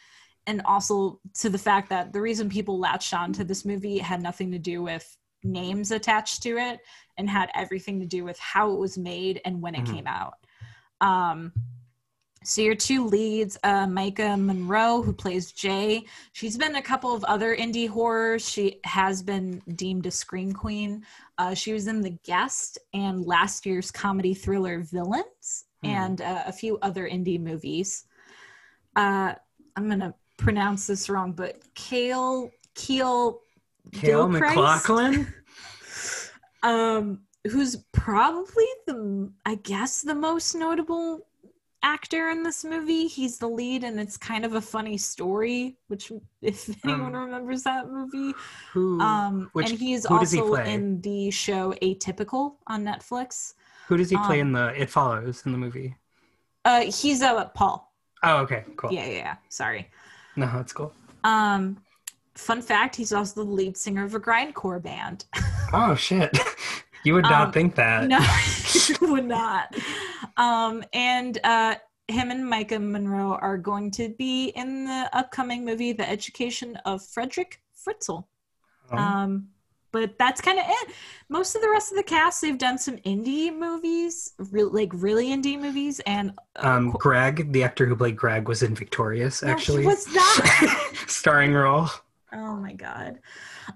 and also to the fact that the reason people latched on to this movie had nothing to do with names attached to it and had everything to do with how it was made and when it Mhm. came out. Um, so your two leads, uh, Maika Monroe, who plays Jay, she's been in a couple of other indie horrors. She has been deemed a screen queen. Uh, she was in The Guest and last year's comedy thriller Villains, Hmm. and uh, a few other indie movies. Uh, I'm gonna pronounce this wrong, but Kale Keel Kale? McLaughlin? um, who's probably the, I guess, the most notable actor in this movie. He's the lead, and it's kind of a funny story. Which, if anyone Um, remembers that movie, Who um, which- and he's does he also in the show Atypical on Netflix. who does he play um, in the It Follows in the movie? Uh, he's uh Paul. Oh, okay, cool. Yeah, yeah, yeah. Sorry. No, that's cool. Um, fun fact: he's also the lead singer of a grindcore band. Oh shit. You would not Um, think that. no, you would not. Um, and uh, him and Maika Monroe are going to be in the upcoming movie, The Education of Frederick Fritzl. Oh, Um, but that's kind of it. Most of the rest of the cast, they've done some indie movies, re- like really indie movies, and uh, um, Greg, the actor who played Greg, was in Victorious, no, actually. was not. Starring role. Oh my god.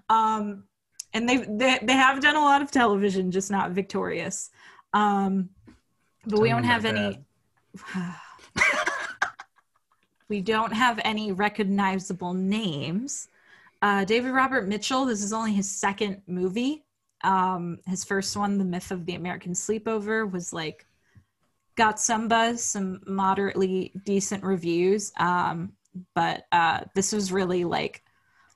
Um and they they they have done a lot of television, just not victorious. Um but we don't have any we don't have any recognizable names. Uh David Robert Mitchell, this is only his second movie. Um his first one, The Myth of the American Sleepover, was like got some buzz, some moderately decent reviews. Um but uh this was really like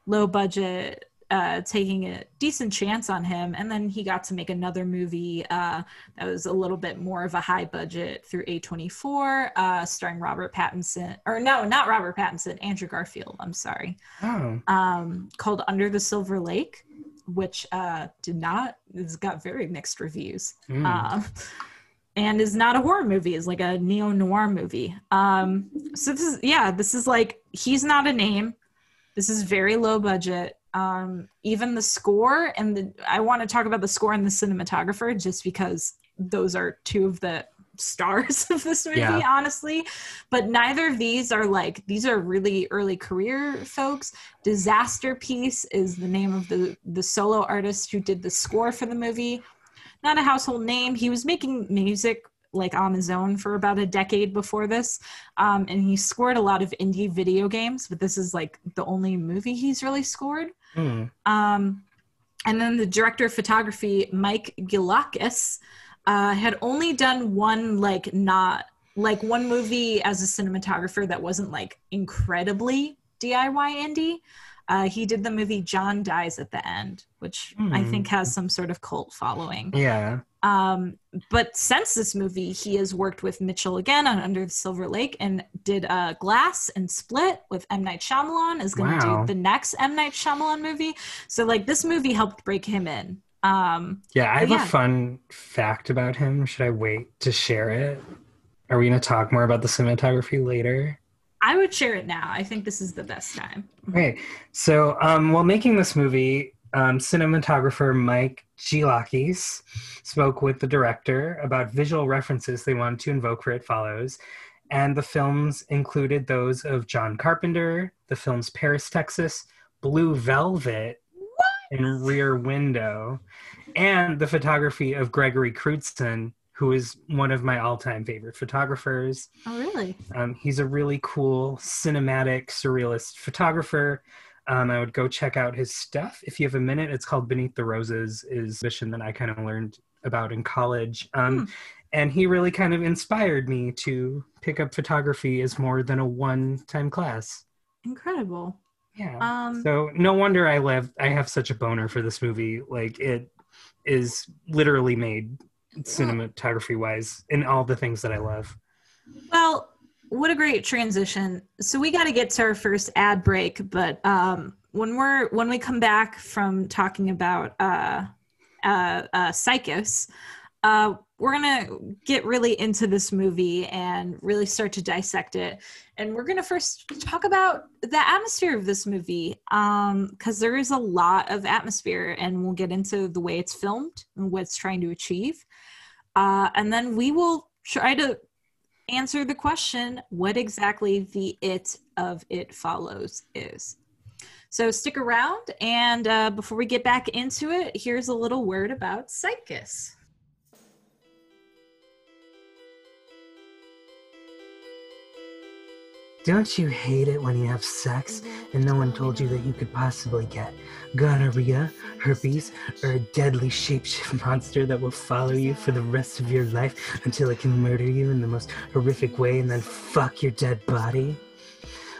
low budget uh taking a decent chance on him. And then he got to make another movie uh that was a little bit more of a high budget through A24 uh starring Robert Pattinson or no not Robert Pattinson Andrew Garfield I'm sorry. Oh. um called Under the Silver Lake which uh did not it's got very mixed reviews. Mm. um, and is not a horror movie is like a neo noir movie. Um so this is yeah this is like he's not a name. This is very low budget um even the score and the i want to talk about the score and the cinematographer just because those are two of the stars of this movie Yeah. honestly but neither of these are like these are really early career folks Disasterpeace is the name of the the solo artist who did the score for the movie not a household name. He was making music like on his own for about a decade before this, um, and he scored a lot of indie video games. But this is like the only movie he's really scored. Mm. Um, and then the director of photography, Mike Gioulakis, uh, had only done one like not like one movie as a cinematographer that wasn't like incredibly DIY indie. Uh, he did the movie John Dies at the End, which I Hmm. think has some sort of cult following. Yeah. Um, but since this movie, he has worked with Mitchell again on Under the Silver Lake and did uh, Glass and Split with M Night Shyamalan. Is going to Wow. do the next M Night Shyamalan movie. So like this movie helped break him in. Um, Yeah, I have yeah. a fun fact about him. Should I wait to share it? Are we going to talk more about the cinematography later? I would share it now. I think this is the best time. Okay, so um, while making this movie, um, cinematographer Mike Gioulakis spoke with the director about visual references they wanted to invoke for It Follows, and the films included those of John Carpenter, the films Paris, Texas, Blue Velvet, and Rear Window, and the photography of Gregory Crewdson, who is one of my all-time favorite photographers. Oh, really? Um, he's a really cool cinematic surrealist photographer. Um, I would go check out his stuff if you have a minute. It's called Beneath the Roses, is a mission that I kind of learned about in college. Um, Hmm. And he really kind of inspired me to pick up photography as more than a one-time class. Incredible. Yeah. Um, so no wonder I love. I have such a boner for this movie. Like it is literally made cinematography wise and all the things that I love. Well, what a great transition. So we got to get to our first ad break, but um, when we're when we come back from talking about uh, uh, uh, SIECUS, uh, we're gonna get really into this movie and really start to dissect it. And we're gonna first talk about the atmosphere of this movie, because there is a lot of atmosphere, and we'll get into the way it's filmed and what it's trying to achieve. Uh, and then we will try to answer the question what exactly the it of it follows is. So stick around, and uh, before we get back into it, here's a little word about SIECUS. Don't you hate it when you have sex and no one told you that you could possibly get gonorrhea, herpes, or a deadly shapeshift monster that will follow you for the rest of your life until it can murder you in the most horrific way and then fuck your dead body?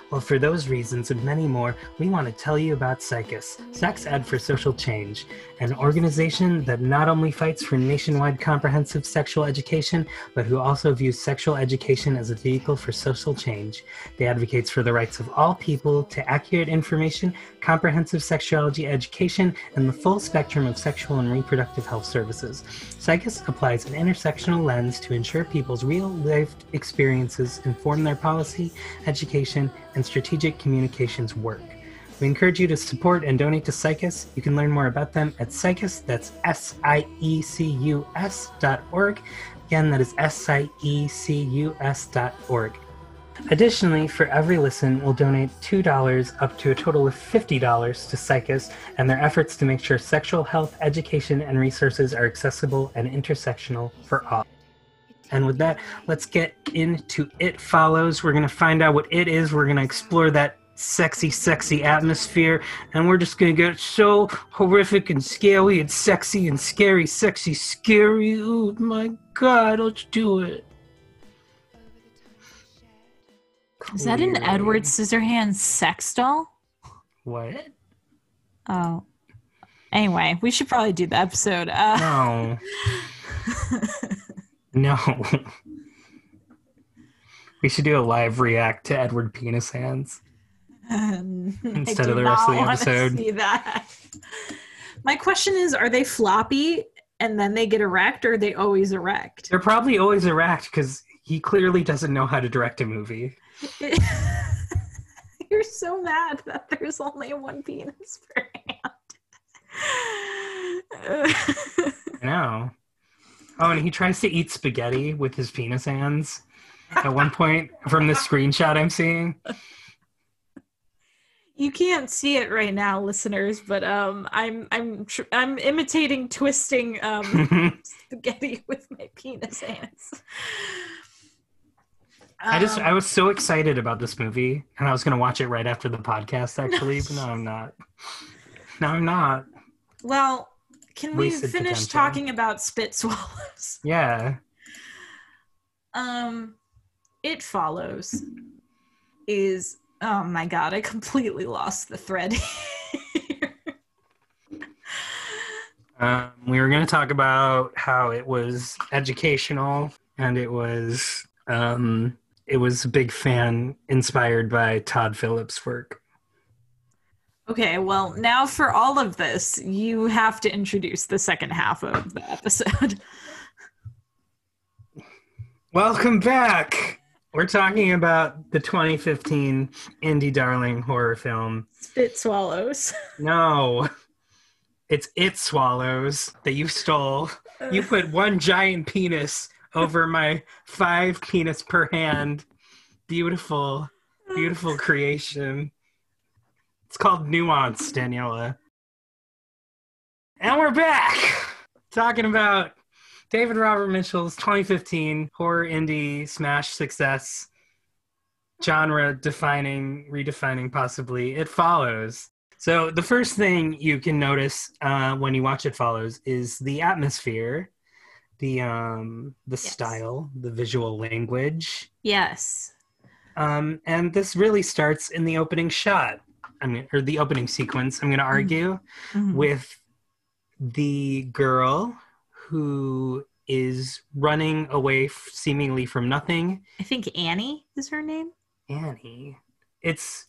Well, for those reasons and many more, we want to tell you about SIECUS, Sex Ed for Social Change, an organization that not only fights for nationwide comprehensive sexual education, but who also views sexual education as a vehicle for social change. They advocates for the rights of all people to accurate information, comprehensive sexuality education, and the full spectrum of sexual and reproductive health services. SIECUS applies an intersectional lens to ensure people's real life experiences inform their policy, education, and strategic communications work. We encourage you to support and donate to SIECUS. You can learn more about them at SIECUS, that's S I E C U S dot org. Again, that is S I E C U S dot org. Additionally, for every listen, we'll donate $2 up to a total of $50 to SIECUS and their efforts to make sure sexual health education and resources are accessible and intersectional for all. And with that, let's get into It Follows. We're going to find out what it is. We're going to explore that sexy, sexy atmosphere. And we're just going to get so horrific and scaly and sexy and scary, sexy, scary. Oh my God, let's do it. Is that an Edward Scissorhands sex doll? What? Oh. Anyway, we should probably do the episode. Uh, No. no. We should do a live react to Edward Penis Hands. Um, instead of the rest of the episode. See that. My question is: Are they floppy and then they get erect, or are they always erect? They're probably always erect because he clearly doesn't know how to direct a movie. You're so mad that there's only one penis per hand. I know. Oh, and he tries to eat spaghetti with his penis hands at one point from the screenshot I'm seeing. you can't see it right now, listeners, but um, I'm I'm tr- I'm imitating twisting um spaghetti with my penis hands. I just Um, I was so excited about this movie and I was gonna watch it right after the podcast actually, but no I'm not. No, I'm not. well, can we finish potential. talking about spit swallows? Yeah. Um, it follows is oh my god, I completely lost the thread. Um, we were going to talk about how it was educational and it was um, it was a big fan inspired by Todd Phillips' work. Okay, well, now for all of this, you have to introduce the second half of the episode. Welcome back. We're talking about the 2015 indie darling horror film. Spit swallows. No, it's It Swallows that you stole. You put one giant penis over my five penis per hand. Beautiful, beautiful creation. It's called Nuance, Daniella. And we're back talking about David Robert Mitchell's 2015 horror indie smash success, genre defining, redefining possibly. It follows. So the first thing you can notice uh, when you watch It Follows is the atmosphere, the um, the Yes. style, the visual language, Yes. um, and this really starts in the opening shot. I mean, or the opening sequence. I'm going to argue Mhm. with the girl who is running away f- seemingly from nothing. I think Annie is her name. Annie. It's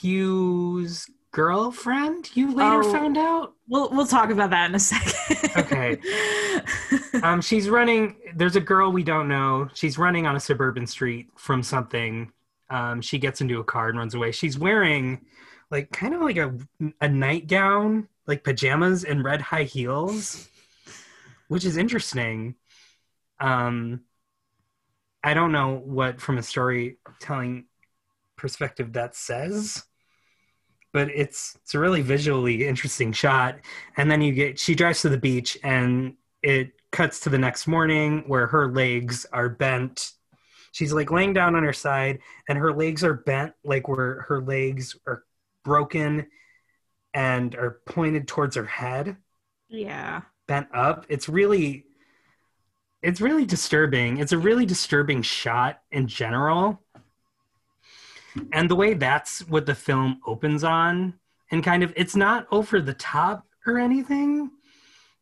Hugh's girlfriend. You later Oh. found out. We'll we'll talk about that in a second. Okay. Um, she's running. There's a girl we don't know. She's running on a suburban street from something. Um, she gets into a car and runs away. She's wearing like kind of like a a nightgown, like pajamas and red high heels, which is interesting. Um, I don't know what from a storytelling perspective that says, but it's it's a really visually interesting shot. And then you get she drives to the beach and it cuts to the next morning where her legs are bent. she's like laying down on her side and her legs are bent like where her legs are broken and are pointed towards her head. Yeah. bent up. It's really it's really disturbing. It's a really disturbing shot in general. And the way that's what the film opens on and kind of it's not over the top or anything.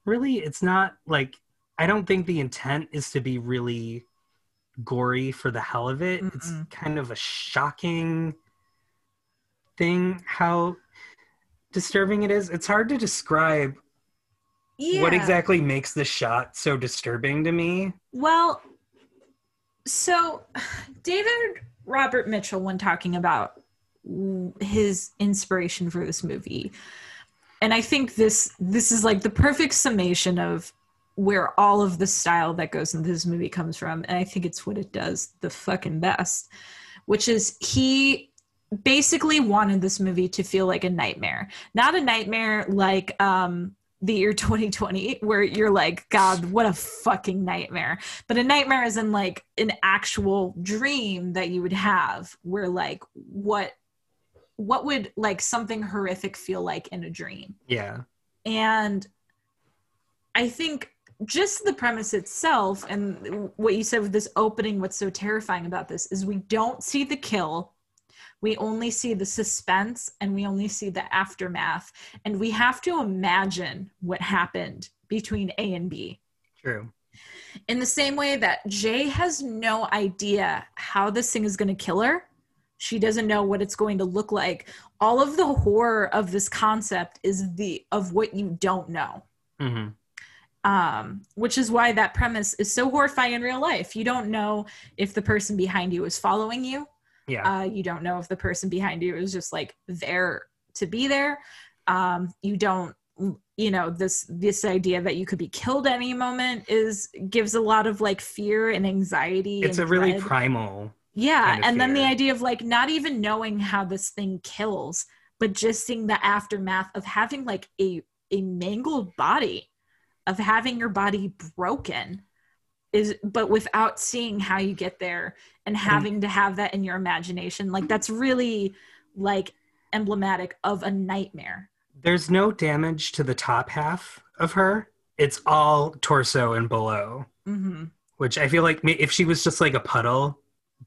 Really it's not like i don't think the intent is to be really gory for the hell of it. It's Mm-mm. kind of a shocking thing how disturbing it is it's hard to describe Yeah. what exactly makes the shot so disturbing to me Well, so David Robert Mitchell, when talking about his inspiration for this movie, and I think this this is like the perfect summation of where all of the style that goes into this movie comes from, and I think it's what it does the fucking best, which is he basically wanted this movie to feel like a nightmare, not a nightmare like um the year 2020 where you're like god what a fucking nightmare. But a nightmare is in like an actual dream that you would have where like what what would like something horrific feel like in a dream. Yeah. And i think just the premise itself and what you said with this opening what's so terrifying about this is we don't see the kill we only see the suspense and we only see the aftermath and we have to imagine what happened between a and b true in the same way that Jay has no idea how this thing is going to kill her. She doesn't know what it's going to look like. All of the horror of this concept is the of what you don't know. hmm Um, which is why that premise is so horrifying in real life. You don't know if the person behind you is following you. Yeah Uh, you don't know if the person behind you is just like there to be there. Um, you don't, you know, this this idea that you could be killed any moment is gives a lot of like fear and anxiety. it's a and really dread. primal yeah, kind of and then the idea of like not even knowing how this thing kills, but just seeing the aftermath of having like a a mangled body, of having your body broken is but without seeing how you get there and having to have that in your imagination like that's really like emblematic of a nightmare There's no damage to the top half of her. It's all torso and below, hmm which I feel like if she was just like a puddle,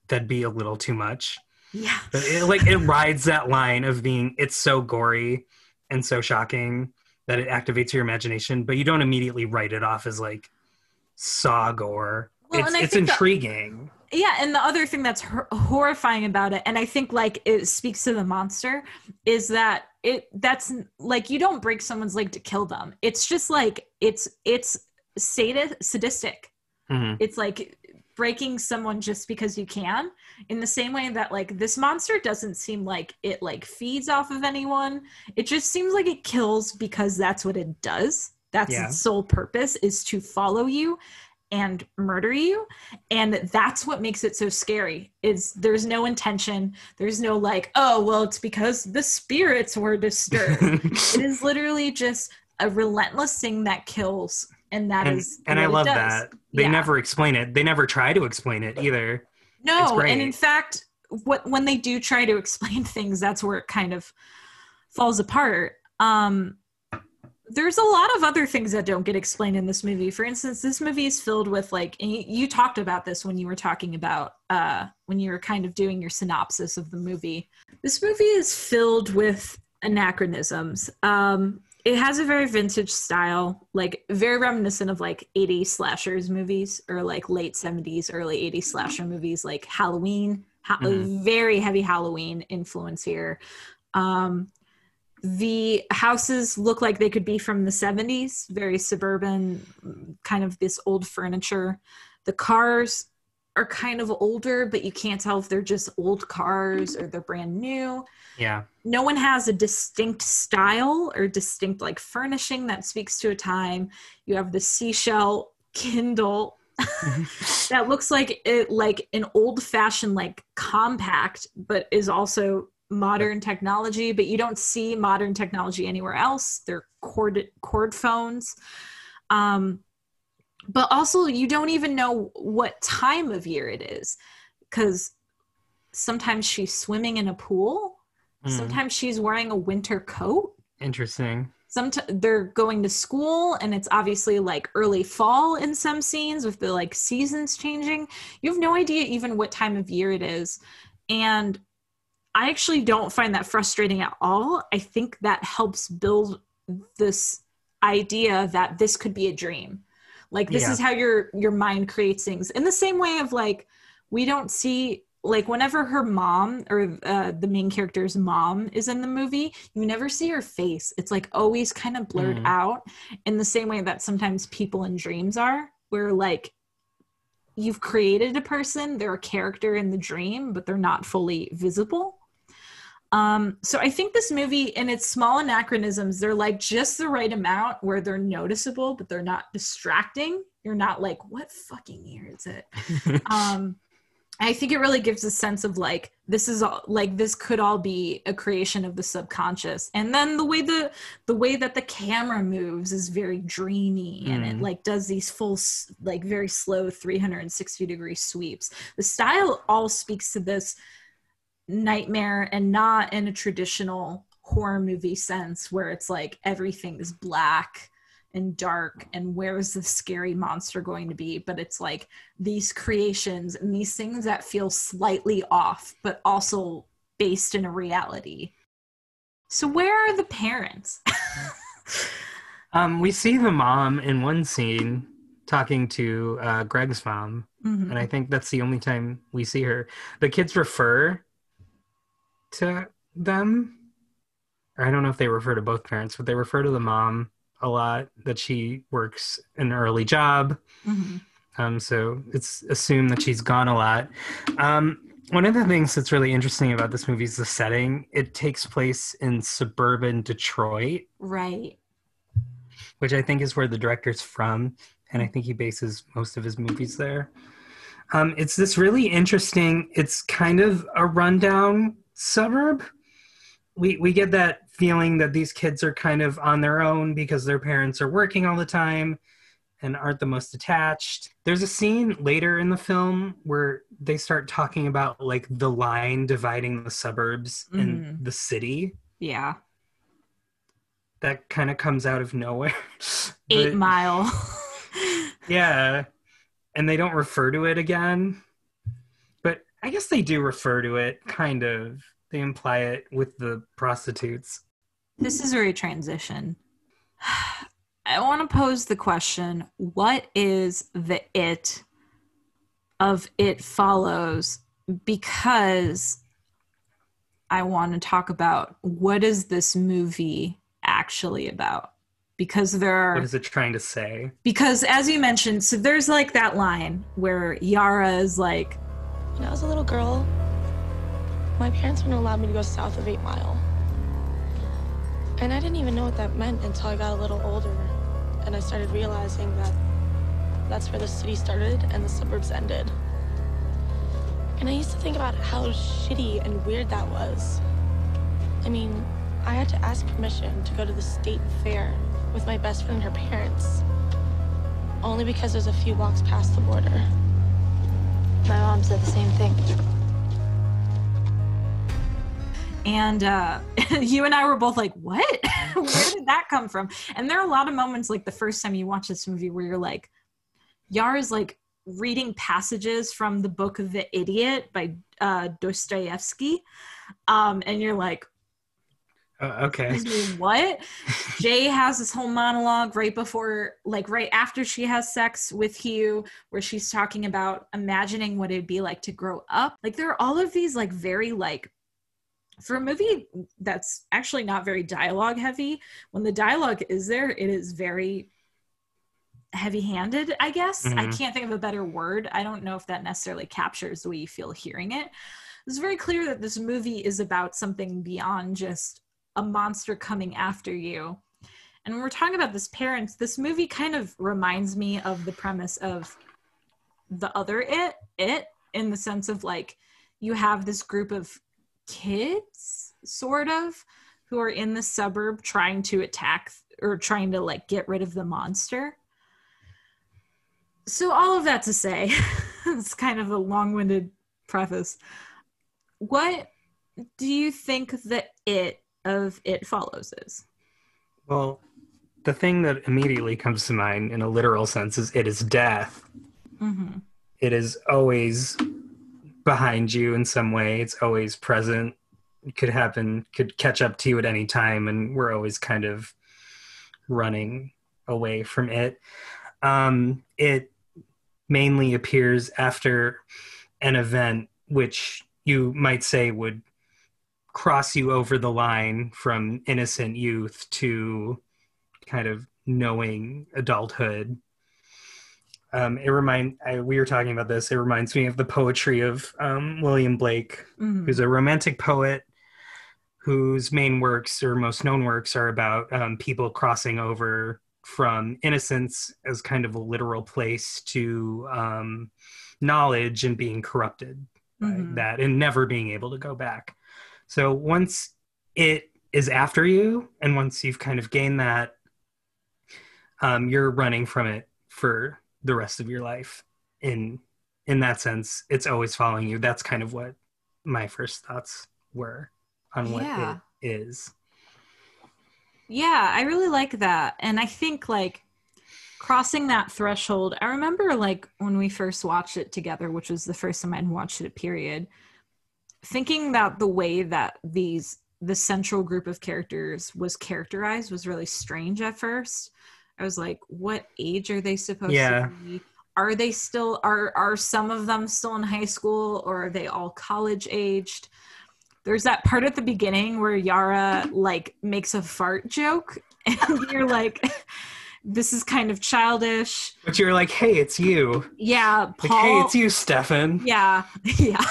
that'd be a little too much. yeah But it, like it rides that line of being it's so gory and so shocking that it activates your imagination, but you don't immediately write it off as like saw gore. Well, it's it's think the- intriguing. yeah and the other thing that's hor- horrifying about it and i think like it speaks to the monster is that it that's like you don't break someone's leg to kill them it's just like it's it's sadist, sadistic Mhm. it's like breaking someone just because you can in the same way that like this monster doesn't seem like it like feeds off of anyone it just seems like it kills because that's what it does that's Yeah. its sole purpose is to follow you and murder you and that's what makes it so scary is there's no intention there's no like oh well it's because the spirits were disturbed it is literally just a relentless thing that kills and that and is and I love that. They Yeah. never explain it. They never try to explain it either. No and in fact what when they do try to explain things that's where it kind of falls apart um there's a lot of other things that don't get explained in this movie. For instance this movie is filled with like and you, you talked about this when you were talking about uh when you were kind of doing your synopsis of the movie. This movie is filled with anachronisms. Um it has a very vintage style like very reminiscent of like 80s slashers movies or like late 70s early 80s slasher movies like halloween. Ha- Mhm. very heavy halloween influence here. Um the houses look like they could be from the 70s very suburban kind of this old furniture. The cars are kind of older but you can't tell if they're just old cars or they're brand new. Yeah. no one has a distinct style or distinct like furnishing that speaks to a time. You have the seashell kindle that looks like it like an old fashioned like compact but is also modern technology but you don't see modern technology anywhere else they're cord cord phones um but also you don't even know what time of year it is because sometimes she's swimming in a pool, Mm, sometimes she's wearing a winter coat. interesting. Sometimes they're going to school, and it's obviously like early fall in some scenes with the like seasons changing. You have no idea even what time of year it is. And I actually don't find that frustrating at all. I think that helps build this idea that this could be a dream. Like this Yeah. is how your your mind creates things. In the same way of like we don't see like whenever her mom or uh, the main character's mom is in the movie, you never see her face. It's like always kind of blurred Mhm. out in the same way that sometimes people in dreams are, where like you've created a person, they're a character in the dream, but they're not fully visible. Um, so I think this movie in its small anachronisms, they're like just the right amount where they're noticeable, but they're not distracting. You're not like, what fucking year is it? um i think it really gives a sense of like this is all like this could all be a creation of the subconscious and then the way the the way that the camera moves is very dreamy and it Mm. like does these full like very slow 360 degree sweeps the style all speaks to this nightmare and not in a traditional horror movie sense where it's like everything is black and dark and where is the scary monster going to be but it's like these creations and these things that feel slightly off but also based in a reality so where are the parents um, we see the mom in one scene talking to uh, Greg's mom, Mhm. and I think that's the only time we see her. The kids refer to them, I don't know if they refer to both parents, but they refer to the mom a lot. That she works an early job, Mhm. um, so it's assumed that she's gone a lot. Um, one of the things that's really interesting about this movie is the setting. It takes place in suburban Detroit, right which I think is where the director's from, and I think he bases most of his movies there. Um, it's this really interesting. It's kind of a rundown suburb. We we get that feeling that these kids are kind of on their own because their parents are working all the time and aren't the most attached. There's a scene later in the film where they start talking about like the line dividing the suburbs and Mhm. the city. yeah That kind of comes out of nowhere. eight But- mile Yeah. And they don't refer to it again. I guess they do refer to it, kind of. They imply it with the prostitutes. this is where we transition i want to pose the question what is the it of it follows because i want to talk about what is this movie actually about because there are What is it trying to say? because as you mentioned so there's like that line where yara is like When I was a little girl, my parents wouldn't allow me to go south of Eight Mile. And I didn't even know what that meant until I got a little older. And I started realizing that that's where the city started and the suburbs ended. And I used to think about how shitty and weird that was. I mean, I had to ask permission to go to the state fair with my best friend and her parents. Only because it was a few blocks past the border. My mom said the same thing. and uh you and I were both like, "What? Where did that come from?" And there are a lot of moments like the first time you watch this movie where you're like, Yara is like reading passages from the book of The Idiot by uh, Dostoevsky, um, and you're like, Uh, okay. "Excuse me, what?" Jay has this whole monologue right before, like right after she has sex with Hugh, where she's talking about imagining what it'd be like to grow up. Like there are all of these like very like for a movie that's actually not very dialogue heavy, when the dialogue is there, it is very heavy handed, I guess. I Mhm. can't think of a better word. I don't know if that necessarily captures the way you feel hearing it. It's very clear that this movie is about something beyond just a monster coming after you. And when we're talking about this parents, this movie kind of reminds me of the premise of the other it, it, in the sense of like you have this group of kids, sort of, who are in the suburb trying to attack or trying to like get rid of the monster. So all of that to say, it's kind of a long-winded preface. What do you think that it of it follows is? Well, the thing that immediately comes to mind in a literal sense is it is death. Mm-hmm. It is always behind you in some way. It's always present. It could happen, could catch up to you at any time, and we're always kind of running away from it. Um, it mainly appears after an event which you might say would cross you over the line from innocent youth to kind of knowing adulthood. Um, it remind I, we were talking about this. It reminds me of the poetry of um, William Blake, Mhm. who's a romantic poet whose main works or most known works are about um, people crossing over from innocence as kind of a literal place to um, knowledge and being corrupted by Mhm. that and never being able to go back. So once it is after you and once you've kind of gained that, um, you're running from it for the rest of your life. In in that sense, it's always following you. That's kind of what my first thoughts were on what Yeah. it is. Yeah, I really like that. And I think like crossing that threshold, I remember like when we first watched it together, which was the first time I'd watched it, period, thinking about the way that these the central group of characters was characterized was really strange at first. I was like, what age are they supposed Yeah. to be? Are they still are are some of them still in high school or are they all college aged? There's that part at the beginning where Yara like makes a fart joke and you're like this is kind of childish. But you're like, hey, it's you. Yeah, Like, hey, it's you, Stefan. yeah yeah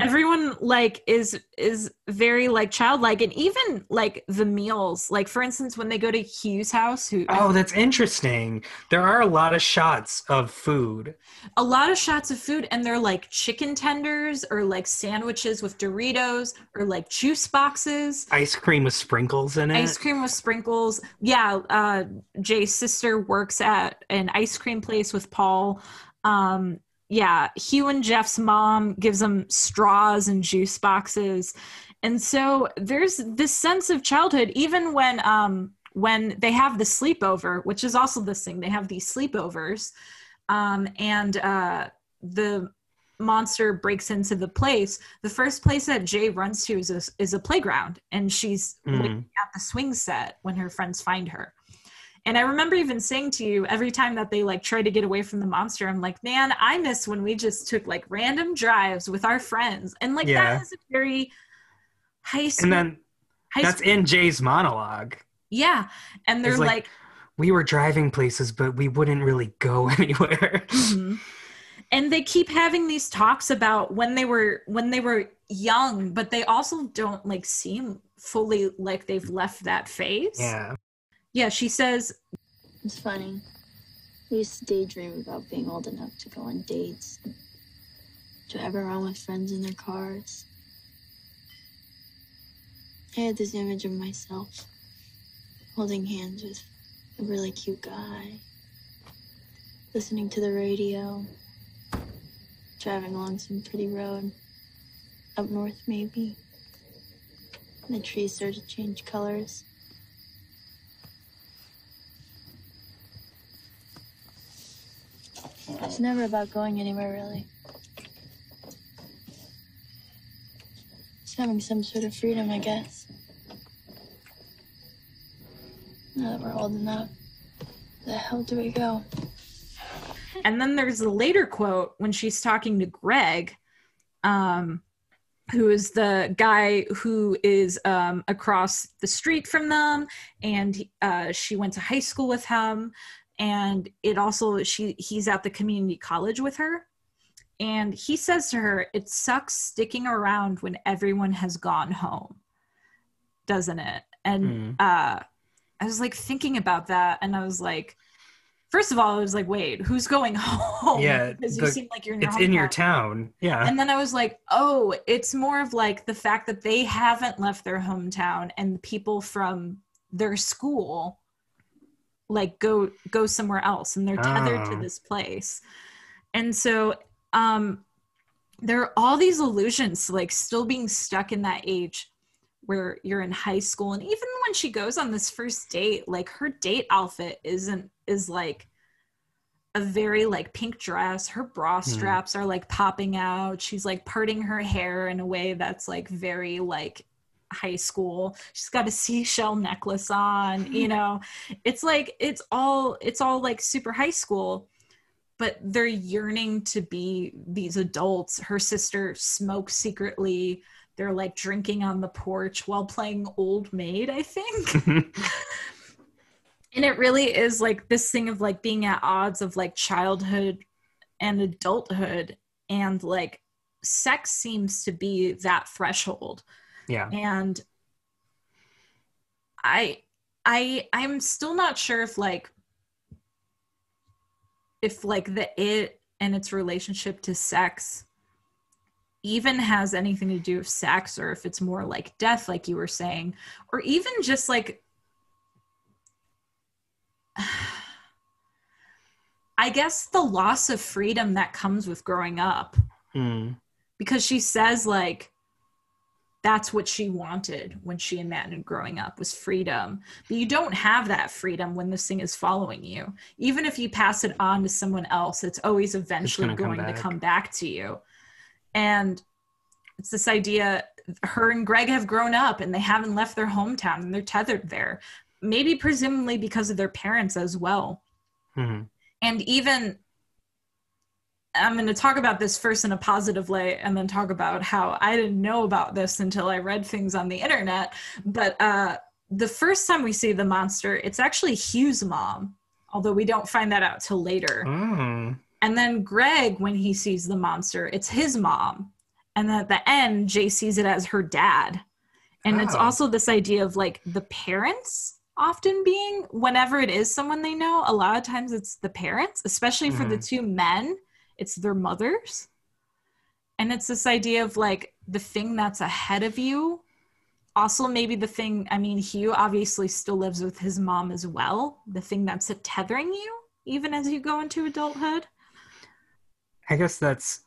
everyone like is is very like childlike and even like the meals like for instance when they go to hugh's house who Oh, that's interesting. There are a lot of shots of food. a lot of shots of food and they're like chicken tenders or like sandwiches with doritos or like juice boxes Ice cream with sprinkles in it. ice cream with sprinkles yeah uh jay's sister works at an ice cream place with paul um yeah hugh and jeff's mom gives them straws and juice boxes. And so there's this sense of childhood even when um when they have the sleepover which is also this thing they have these sleepovers um and uh the monster breaks into the place. The first place that jay runs to is a, is a playground and she's Mm. at the swing set when her friends find her and i remember even saying to you every time that they like try to get away from the monster i'm like man i miss when we just took like random drives with our friends and like Yeah. that is a very high school and then high that's school, in Jay's monologue. yeah and they're like- like We were driving places, but we wouldn't really go anywhere. Mhm. and they keep having these talks about when they were when they were young but they also don't like seem fully like they've left that phase yeah. Yeah she says It's funny. We used to daydream about being old enough to go on dates, drive around with friends in their cars. I had this image of myself holding hands with a really cute guy, listening to the radio, driving along some pretty road, up north maybe. The trees started to change colors. It's never about going anywhere, really. It's having some sort of freedom, I guess. Now that we're old enough, the hell do we go? and then there's a later quote when she's talking to greg um who is the guy who is um, across the street from them and uh, she went to high school with him and it also she he's at the community college with her and he says to her it sucks sticking around when everyone has gone home doesn't it and Mm. uh i was like thinking about that and i was like first of all i was like wait who's going home Yeah, because you seem like you're in your It's in your town. Yeah. And then I was like, oh, it's more of like the fact that they haven't left their hometown and the people from their school like go go somewhere else and they're tethered to Oh. this place. And so um there are all these illusions like still being stuck in that age where you're in high school and even when she goes on this first date like her date outfit isn't is like a very like pink dress her bra straps are like popping out she's like parting her hair in a way that's like very like high school. She's got a seashell necklace on you know? It's like it's all it's all like super high school but they're yearning to be these adults. Her sister smokes secretly. They're like drinking on the porch while playing old maid i think. And it really is like this thing of like being at odds of like childhood and adulthood. And like sex seems to be that threshold yeah. and i i i'm still not sure if like if like the it and its relationship to sex even has anything to do with sex or if it's more like death like you were saying or even just like i guess the loss of freedom that comes with growing up Mm. because she says like that's what she wanted when she imagined growing up was freedom. But you don't have that freedom when this thing is following you. Even if you pass it on to someone else it's always eventually gonna come to come back to you. And it's this idea her and greg have grown up and they haven't left their hometown and they're tethered there. Maybe presumably because of their parents as well. Mhm. and even I'm going to talk about this first in a positive light and then talk about how I didn't know about this until I read things on the internet. But uh, the first time we see the monster, it's actually Hugh's mom, although we don't find that out till later. Oh. And then Greg, when he sees the monster, it's his mom. And then at the end, Jay sees it as her dad. And it's Oh. also this idea of like the parents often being, whenever it is someone they know, a lot of times it's the parents, especially for the two men, it's their mothers. And it's this idea of like the thing that's ahead of you. Also, maybe the thing, I mean, Hugh obviously still lives with his mom as well. The thing that's tethering you, even as you go into adulthood. I guess that's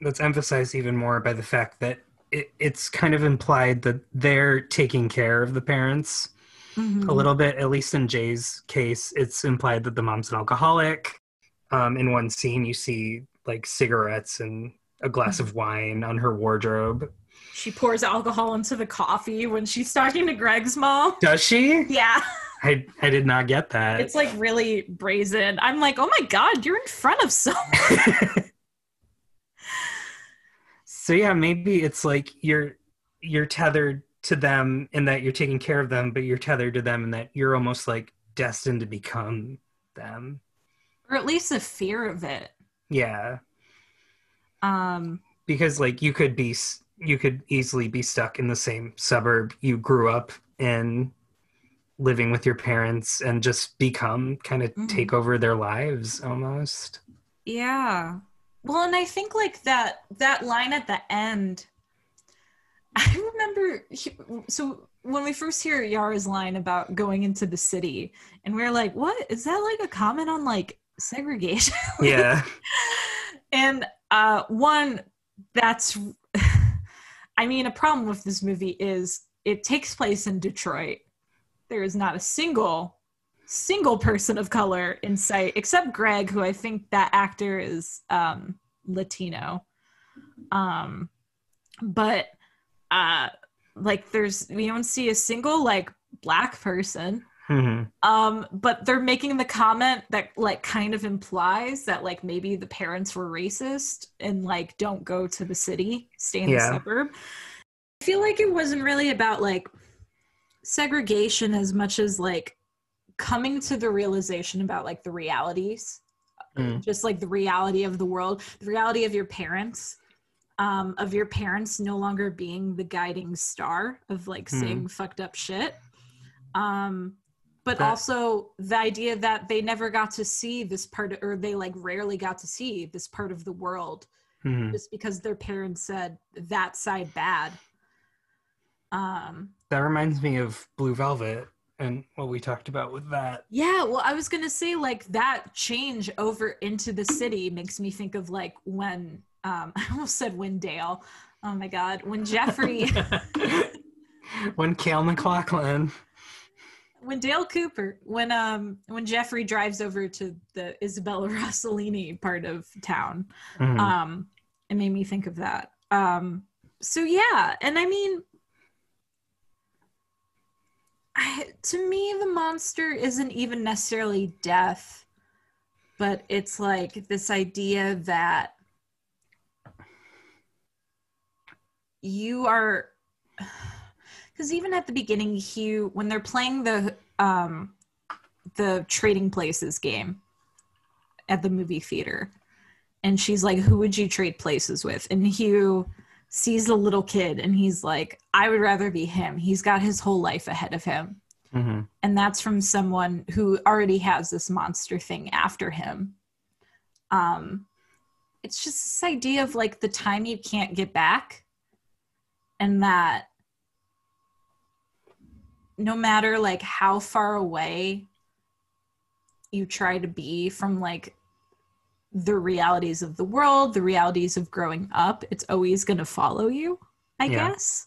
that's emphasized even more by the fact that it, it's kind of implied that they're taking care of the parents Mhm. a little bit. At least in Jay's case, it's implied that the mom's an alcoholic. Um, in one scene, you see like cigarettes and a glass of wine on her wardrobe. She pours alcohol into the coffee when she's talking to Greg's mom. Does she? Yeah, I I did not get that. it's like really brazen. I'm like, oh my god, you're in front of someone. so yeah, maybe it's like you're you're tethered to them in that you're taking care of them, but you're tethered to them in that you're almost like destined to become them. Or at least the fear of it. Yeah, Um, because like you could be you could easily be stuck in the same suburb you grew up in living with your parents and just become kind of Mhm. take over their lives almost. yeah. Well, and I think like that that line at the end. I remember. So when we first hear Yara's line about going into the city, and we are like, "What is that? Like a comment on like segregation?" Yeah. and uh one that's i mean a problem with this movie is it takes place in detroit there is not a single single person of color in sight except greg who i think that actor is um latino um but uh like there's we don't see a single like black person Mhm. um but they're making the comment that like kind of implies that like maybe the parents were racist and like don't go to the city stay in Yeah. the suburb i feel like it wasn't really about like segregation as much as like coming to the realization about like the realities Mm. just like the reality of the world the reality of your parents um of your parents no longer being the guiding star of like Hmm. saying fucked up shit um but That- also the idea that they never got to see this part or they like rarely got to see this part of the world Mhm. just because their parents said that side bad um That reminds me of Blue Velvet and what we talked about with that. Yeah, well, I was gonna say like that change over into the city makes me think of like when um i almost said when dale oh my god when jeffrey when Kyle MacLachlan. When dale cooper when um when jeffrey drives over to the isabella rossellini part of town Mhm. um it made me think of that um so yeah and i mean I, to me the monster isn't even necessarily death but it's like this idea that you are because even at the beginning hugh when they're playing the um the trading places game at the movie theater and she's like who would you trade places with? And hugh sees the little kid and he's like i would rather be him. He's got his whole life ahead of him. Mhm. and that's from someone who already has this monster thing after him. Um it's just this idea of like the time you can't get back and that no matter like how far away you try to be from like the realities of the world the realities of growing up it's always going to follow you i Yeah. guess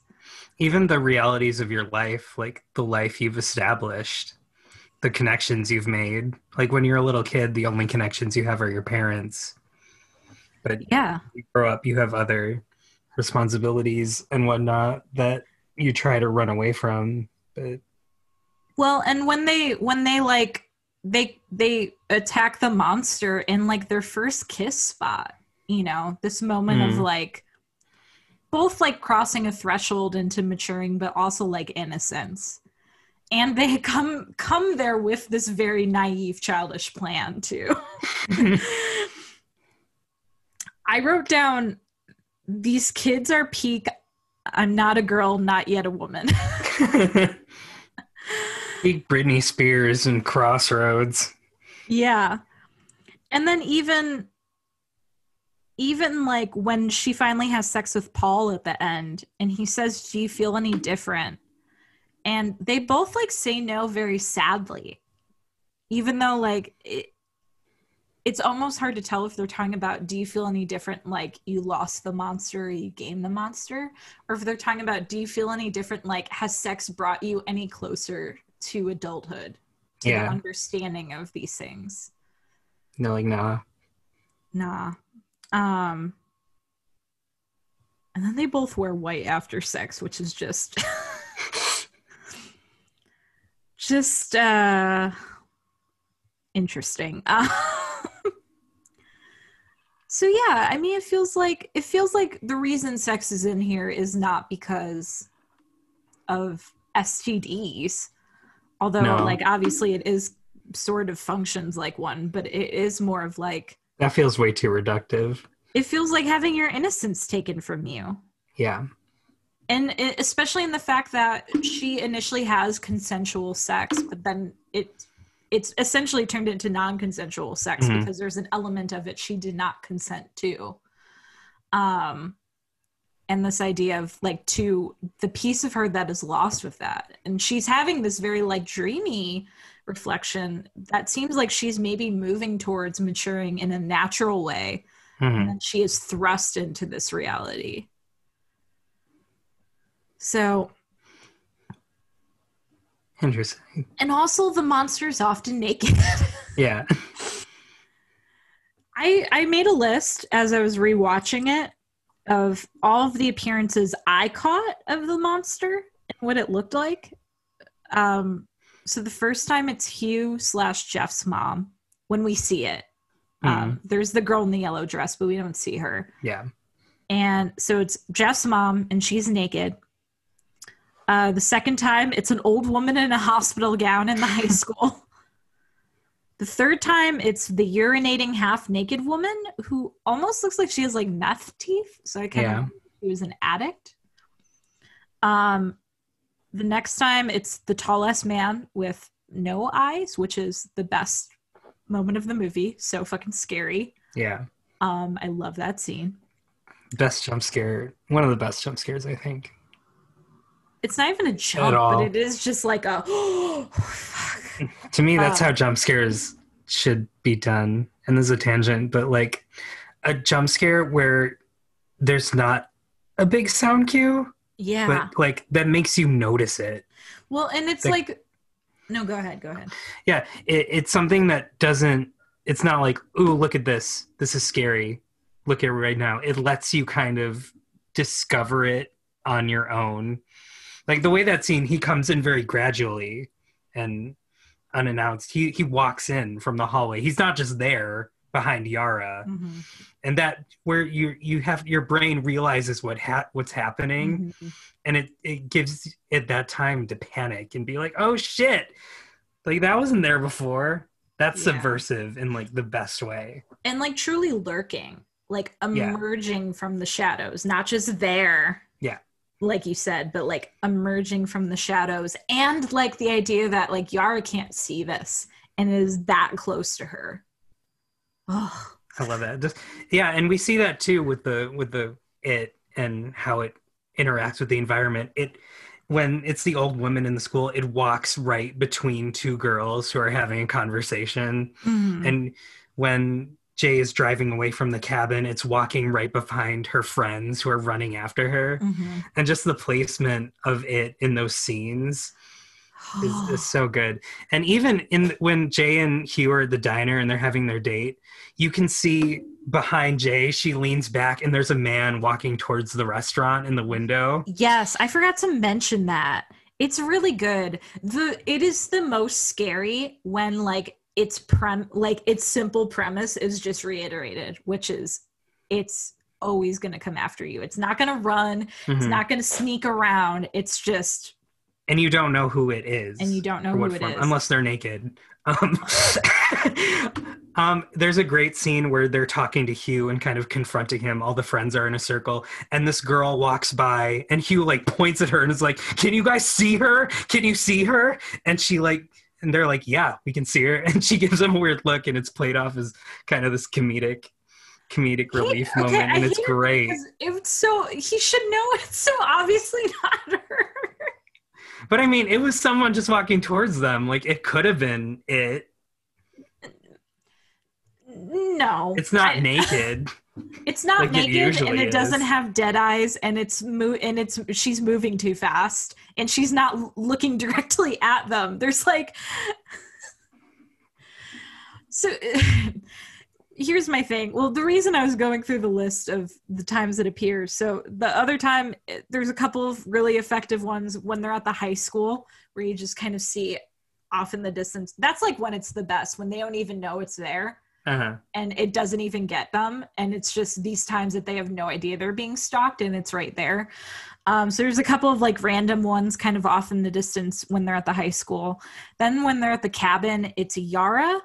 Even the realities of your life, like the life you've established, the connections you've made. Like when you're a little kid, the only connections you have are your parents. But yeah you grow up, you have other responsibilities and whatnot that you try to run away from. But Well, and when they when they like they they attack the monster in like their first kiss spot, you know, this moment of Mm. like both like crossing a threshold into maturing but also like innocence. And they come come there with this very naive childish plan too. I wrote down these kids are peak I'm not a girl, not yet a woman. Big Britney Spears and Crossroads. Yeah. And then even even like when she finally has sex with Paul at the end and he says, "Do you feel any different?" And they both like say no very sadly. Even though like it, it's almost hard to tell if they're talking about do you feel any different like you lost the monster or you gained the monster or if they're talking about do you feel any different like has sex brought you any closer to adulthood to the understanding of these things. No, like nah. nah. Um and then they both wear white after sex which is just just uh interesting. Uh, so yeah i mean it feels like it feels like the reason sex is in here is not because of stds although No. like obviously it is sort of functions like one but it is more of like That feels way too reductive. it feels like having your innocence taken from you Yeah. and it, especially in the fact that she initially has consensual sex but then it it's essentially turned into non-consensual sex Mhm. because there's an element of it she did not consent to um and this idea of like to the piece of her that is lost with that and she's having this very like dreamy reflection that seems like she's maybe moving towards maturing in a natural way Mhm. and she is thrust into this reality. So, Interesting. and also the monster's often naked. Yeah. I I made a list as I was rewatching it of all of the appearances I caught of the monster and what it looked like. Um, so the first time it's Hugh slash Jeff's mom when we see it. Um, there's the girl in the yellow dress, but we don't see her. Yeah. And so it's Jeff's mom, and she's naked. Uh, the second time, it's an old woman in a hospital gown in the high school. The third time, it's the urinating half naked woman who almost looks like she has like meth teeth. So I kind Yeah. of she was an addict. Um, the next time, it's the tallest man with no eyes, which is the best moment of the movie. So fucking scary. Yeah. Um, I love that scene. Best jump scare. One of the best jump scares, I think. It's not even a jump, but it is just like a oh, fuck. To me, that's Uh, how jump scares should be done. And there's a tangent, but like a jump scare where there's not a big sound cue, Yeah. but like that makes you notice it. well, and it's like- like, no, go ahead, go ahead. Yeah, it, it's something that doesn't. It's not like, ooh, look at this. This is scary. Look at it right now. It lets you kind of discover it on your own. Like the way that scene, he comes in very gradually and unannounced. He he walks in from the hallway. He's not just there behind Yara, Mhm. and that where you you have your brain realizes what ha- what's happening Mhm. and it it gives it that time to panic and be like oh shit like that wasn't there before that's Yeah. subversive in like the best way And like truly lurking, like Yeah. emerging from the shadows, not just there. Yeah. Like you said, but like emerging from the shadows. And like the idea that like Yara can't see this and is that close to her. Oh, i love that just yeah and we see that too with the with the it and how it interacts with the environment it when it's the old woman in the school it walks right between two girls who are having a conversation Mhm. and when jay is driving away from the cabin it's walking right behind her friends who are running after her Mhm. and just the placement of it in those scenes is, is so good and even in when jay and hugh are at the diner and they're having their date you can see behind jay she leans back and there's a man walking towards the restaurant in the window Yes, I forgot to mention that. It's really good. The it is the most scary when like its prem like its simple premise is just reiterated, which is it's always going to come after you. It's not going to run, it's Mhm. not going to sneak around. It's just and you don't know who it is and you don't know who what it form, is. unless they're naked. Um, um, there's a great scene where they're talking to Hugh and kind of confronting him. All the friends are in a circle, and this girl walks by, and Hugh like points at her and is like, "Can you guys see her? Can you see her?" And she like, and they're like, "Yeah, we can see her." And she gives him a weird look, and it's played off as kind of this comedic, comedic He- relief okay, moment, I and it's hate it great. It's so he should know it's so obviously not her. But I mean, it was someone just walking towards them. Like it could have been it. No. It's not I- naked. It's not like it naked and usually it doesn't have dead eyes and it's mo- and it's she's moving too fast and she's not looking directly at them. There's like So here's my thing. Well, the reason I was going through the list of the times it appears. So the other time eh, there's a couple of really effective ones when they're at the high school where you just kind of see off in the distance. That's like when it's the best when they don't even know it's there Uh-huh. and it doesn't even get them and it's just these times that they have no idea they're being stalked and it's right there um, so there's a couple of like random ones kind of off in the distance when they're at the high school then when they're at the cabin it's yara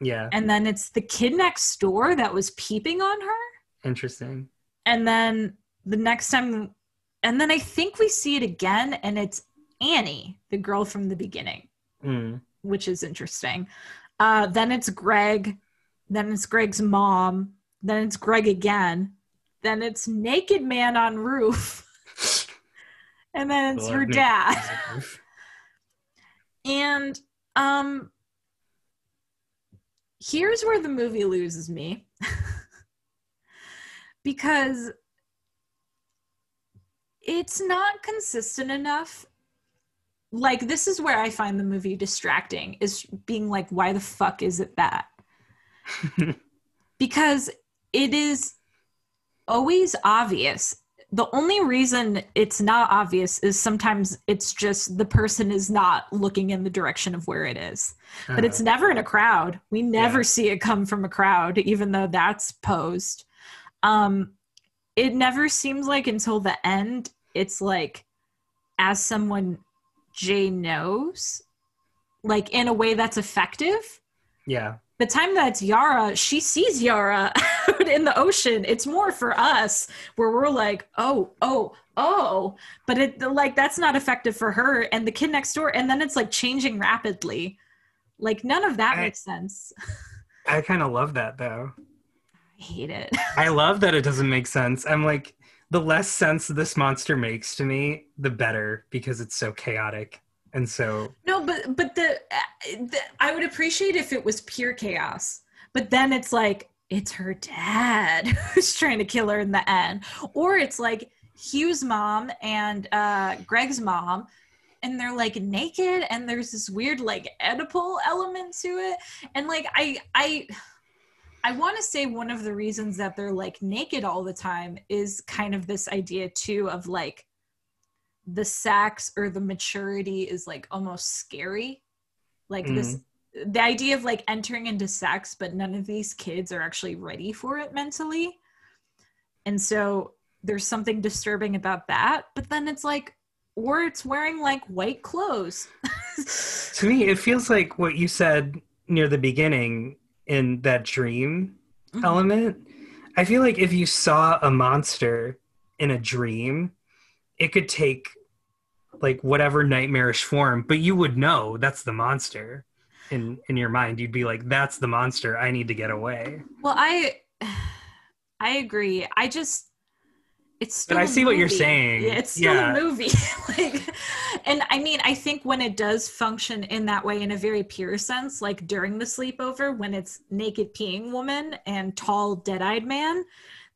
Yeah. and then it's the kid next door that was peeping on her Interesting. and then the next time and then i think we see it again and it's annie the girl from the beginning Mm. which is interesting. Uh, then it's Greg. Then it's Greg's mom. Then it's Greg again. Then it's Naked Man on Roof. and then it's Love her dad. And um here's where the movie loses me. because it's not consistent enough. Like this is where I find the movie distracting is being like why the fuck is it that? because it is always obvious. The only reason it's not obvious is sometimes it's just the person is not looking in the direction of where it is. But it's never in a crowd. We never Yeah. see it come from a crowd, even though that's posed. Um, it never seems like until the end, it's like as someone Jay knows, like in a way that's effective yeah. The time that it's Yara, she sees Yara out in the ocean. It's more for us where we're like, oh, oh, oh, but it like that's not effective for her and the kid next door. And then it's like changing rapidly. Like none of that I- makes sense. I kind of love that though. I hate it. I love that it doesn't make sense. I'm like, the less sense this monster makes to me, the better because it's so chaotic and so No, but but the, uh, the I would appreciate if it was pure chaos. But then it's like it's her dad who's trying to kill her in the end. Or it's like Hugh's mom and uh, Greg's mom, and they're like naked, and there's this weird like Oedipal element to it. And like I I I want to say one of the reasons that they're like naked all the time is kind of this idea too of like the sex or the maturity is like almost scary. Like this the idea of like entering into sex, but none of these kids are actually ready for it mentally. And so there's something disturbing about that. But then it's like, or it's wearing like white clothes. To me, it feels like what you said near the beginning in that dream Mhm. element. I feel like if you saw a monster in a dream, it could take like whatever nightmarish form, but you would know that's the monster in in your mind. You'd be like, "That's the monster. I need to get away." Well, I I agree. I just it's still I see what you're saying. Yeah, it's still Yeah. a movie. like and I mean, I think when it does function in that way in a very pure sense, like during the sleepover when it's naked peeing woman and tall dead-eyed man,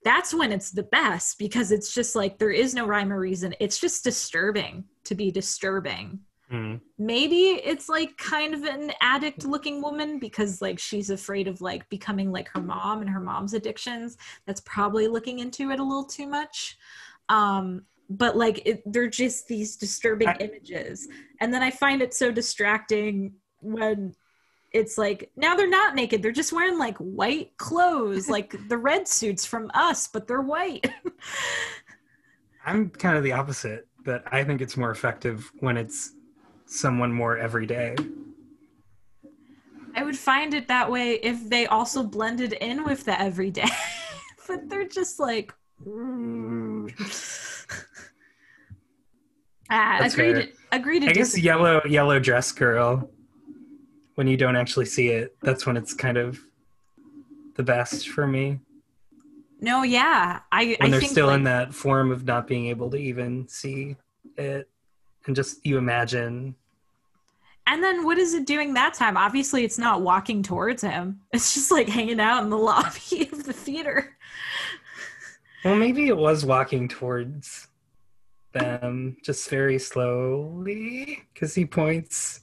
that's when it's the best because it's just like there is no rhyme or reason. It's just disturbing to be disturbing. Hmm. maybe it's like kind of an addict looking woman because like she's afraid of like becoming like her mom and her mom's addictions. That's probably looking into it a little too much. Um but like it, they're just these disturbing I- images. And then i find it so distracting when it's like now they're not naked. They're just wearing like white clothes like the red suits from us but they're white. I'm kind of the opposite. That I think it's more effective when it's someone more everyday. I would find it that way if they also blended in with the everyday. but they're just like ah, That's agree fair. to agree to I guess disagree. yellow yellow dress girl. When you don't actually see it, that's when it's kind of the best for me. No, yeah. I When I they're still like, in that form of not being able to even see it, and just you imagine. And then what is it doing that time? Obviously it's not walking towards him. It's just like hanging out in the lobby of the theater. Well, maybe it was walking towards them, just very slowly, because he points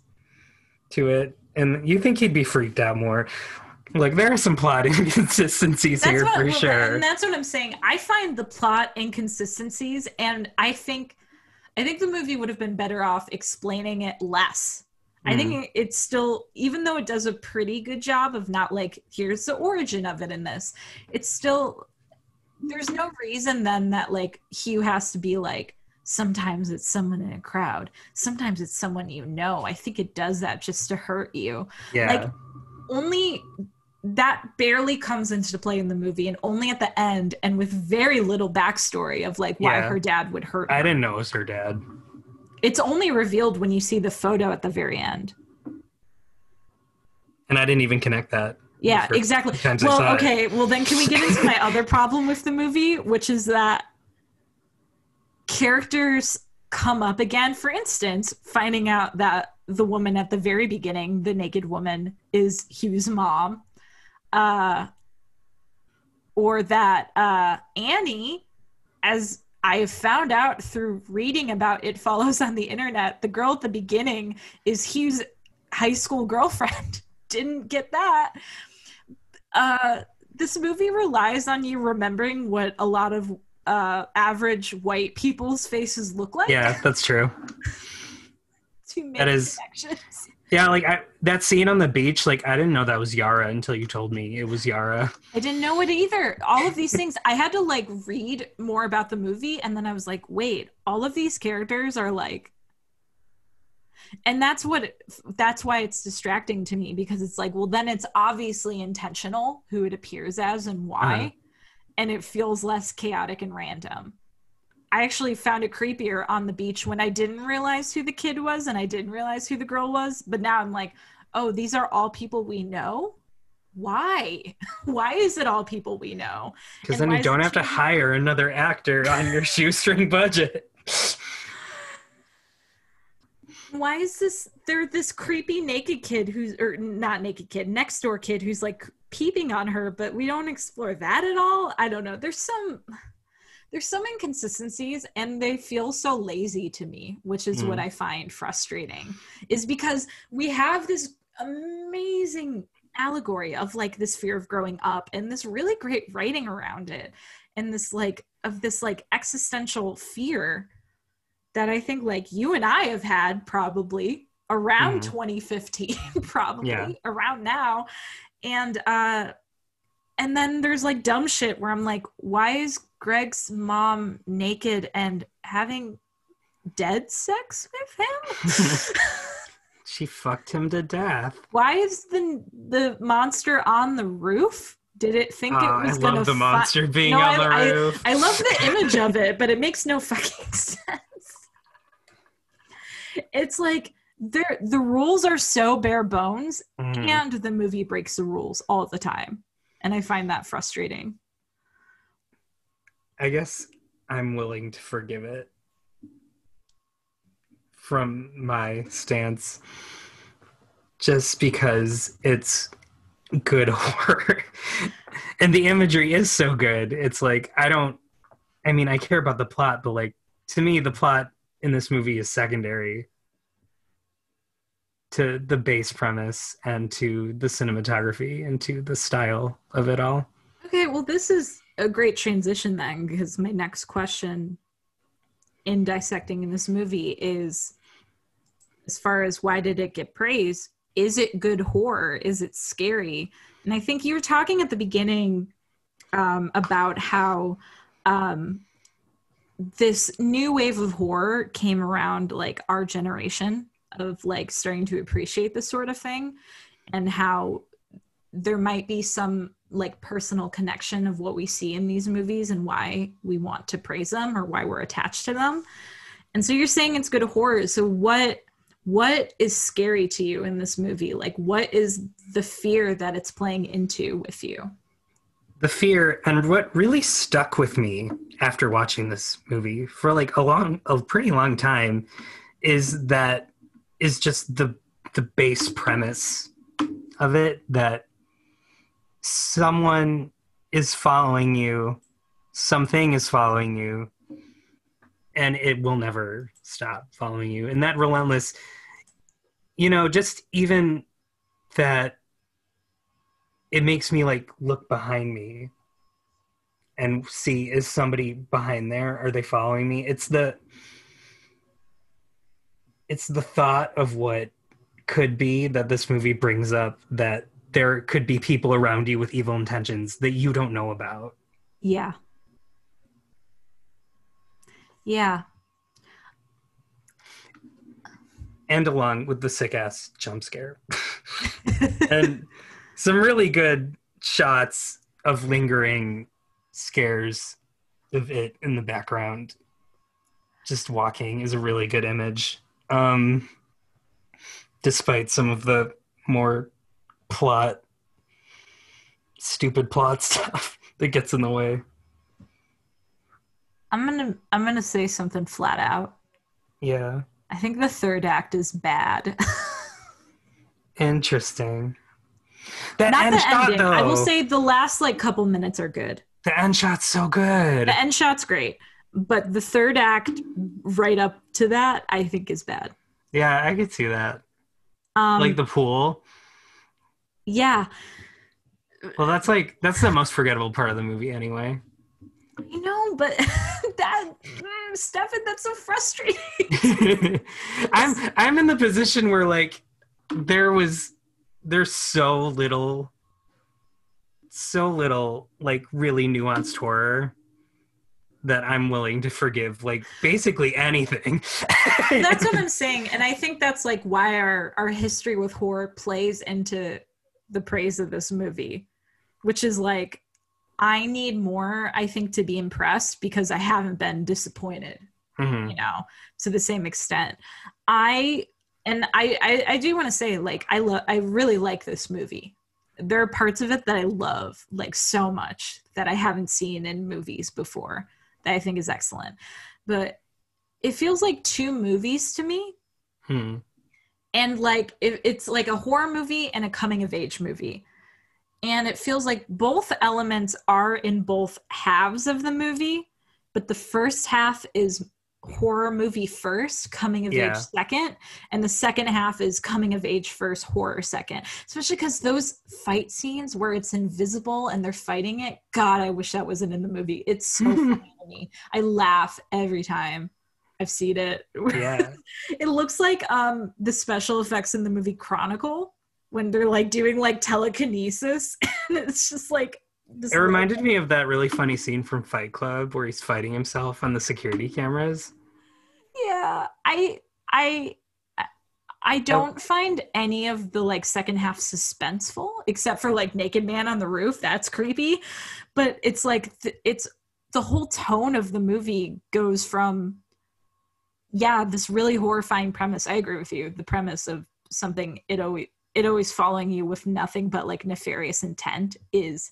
to it, and you think he'd be freaked out more. Like there are some plot inconsistencies here what, for well, sure. And that's what I'm saying. I find the plot inconsistencies, and I think, I think the movie would have been better off explaining it less. I Mm. think it's still, even though it does a pretty good job of not like, here's the origin of it in this, it's still, there's no reason then that like Hugh has to be like, sometimes it's someone in a crowd, sometimes it's someone you know. I think it does that just to hurt you yeah. like only that barely comes into play in the movie and only at the end and with very little backstory of like why Yeah. her dad would hurt her. I didn't know it was her dad. it's only revealed when you see the photo at the very end And I didn't even connect that. yeah exactly few times I well saw it. okay well then can we get into my other problem with the movie which is that characters come up again for instance finding out that the woman at the very beginning the naked woman is hugh's mom uh or that uh annie as i have found out through reading about it follows on the internet the girl at the beginning is hugh's high school girlfriend didn't get that uh this movie relies on you remembering what a lot of uh average white people's faces look like Yeah, that's true. to make that is- connections. Yeah, like I, that scene on the beach, like I didn't know that was Yara until you told me it was Yara. I didn't know it either. All of these things, I had to like read more about the movie, and then I was like, wait, all of these characters are like, and that's what, that's why it's distracting to me because it's like, well, then it's obviously intentional who it appears as and why, Uh-huh. and it feels less chaotic and random. I actually found it creepier on the beach when I didn't realize who the kid was and I didn't realize who the girl was, but now I'm like, oh, these are all people we know why why is it all people we know Because then you don't have to hire another actor on your shoestring budget. why is this there this creepy naked kid who's or not naked kid next door kid who's like peeping on her, but we don't explore that at all. I don't know. There's some there's some inconsistencies and they feel so lazy to me, which is what Mm. I find frustrating. Is because we have this amazing allegory of like this fear of growing up and this really great writing around it and this like of this like existential fear that I think like you and I have had probably around Mhm. 2015 probably Yeah. around now and uh and then there's like dumb shit where I'm like why is Greg's mom naked and having dead sex with him She fucked him to death. why is the the monster on the roof did it think Oh, it was gonna I love the monster being No, on the I- I- roof. I love the image of it, but it makes no fucking sense. It's like there the rules are so bare bones Mhm. and the movie breaks the rules all the time. And I find that frustrating. I guess I'm willing to forgive it from my stance just because it's good horror. and the imagery is so good. It's like I don't I mean I care about the plot, but like to me the plot in this movie is secondary to the base premise and to the cinematography and to the style of it all. Okay, well this is a great transition then because my next question in dissecting in this movie is as far as why did it get praise is it good horror? Is it scary? And i think you were talking at the beginning um, about how um, this new wave of horror came around like our generation of like starting to appreciate this sort of thing and how there might be some like personal connection of what we see in these movies and why we want to praise them or why we're attached to them. And so you're saying it's good horror. So what what is scary to you in this movie? Like what is the fear that it's playing into with you? the fear and what really stuck with me after watching this movie for like a long a pretty long time is that is just the the base premise of it that someone is following you something is following you and it will never stop following you. And that relentless you know just even that it makes me like look behind me and see is somebody behind there? Are they following me? It's the it's the thought of what could be that this movie brings up that there could be people around you with evil intentions that you don't know about Yeah. Yeah. and along with the sick ass jump scare and some really good shots of lingering scares of it in the background just walking is a really good image um despite some of the more plot stupid plot stuff that gets in the way I'm to I'm to say something flat out. yeah I think the third act is bad. interesting that Not the shot ending. though I will say the last like couple minutes are good. the end shot's so good The end shot's great, but the third act right up to that I think is bad. yeah i could see that Um like the pool yeah, Well, that's like that's the most forgettable part of the movie, anyway. you know, but that mm, Stefan, that's so frustrating. I'm I'm in the position where like there was there's so little so little like really nuanced horror that I'm willing to forgive like basically anything. that's what I'm saying, and I think that's like why our our history with horror plays into the praise of this movie, which is like I need more, I think, to be impressed because I haven't been disappointed. Mhm. you know to the same extent i and i i, I do want to say like i love i really like this movie there are parts of it that i love like so much that i haven't seen in movies before that i think is excellent but it feels like two movies to me Hmm. And like it, it's like a horror movie and a coming of age movie and it feels like both elements are in both halves of the movie, but the first half is horror movie first, coming of Yeah. age second, and the second half is coming of age first, horror second. Especially because those fight scenes where it's invisible and they're fighting it, God, I wish that wasn't in the movie. It's so funny. I laugh every time I've seen it. Yeah. it looks like um the special effects in the movie Chronicle when they're like doing like telekinesis and it's just like this It reminded me of that really funny scene from Fight Club where he's fighting himself on the security cameras. yeah i i i don't find any of the like second half suspenseful except for like naked man on the roof that's creepy but it's like th- it's the whole tone of the movie goes from yeah this really horrifying premise. I agree with you. The premise of something it always it always following you with nothing but like nefarious intent is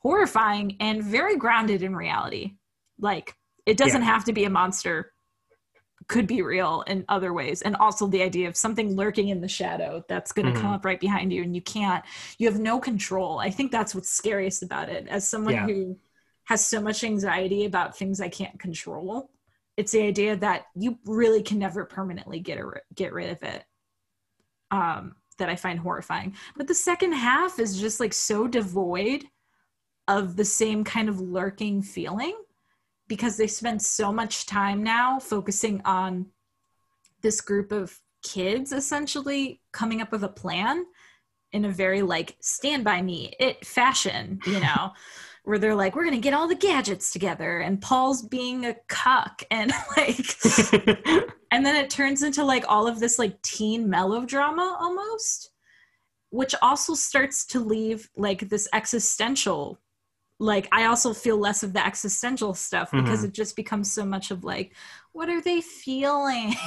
horrifying and very grounded in reality. Like it doesn't Yeah. have to be a monster. Could be real in other ways. And also the idea of something lurking in the shadow that's going to come Mhm. up right behind you and you can't you have no control. I think that's what's scariest about it. As someone Yeah. who has so much anxiety about things i can't control it's the idea that you really can never permanently get a, get rid of it um that i find horrifying. But the second half is just like so devoid of the same kind of lurking feeling because they spend so much time now focusing on this group of kids essentially coming up with a plan in a very like stand by me it fashion you know where they're like we're gonna get all the gadgets together and paul's being a cuck and like and then it turns into like all of this like teen melodrama almost which also starts to leave like this existential like i also feel less of the existential stuff mm-hmm. because it just becomes so much of like what are they feeling?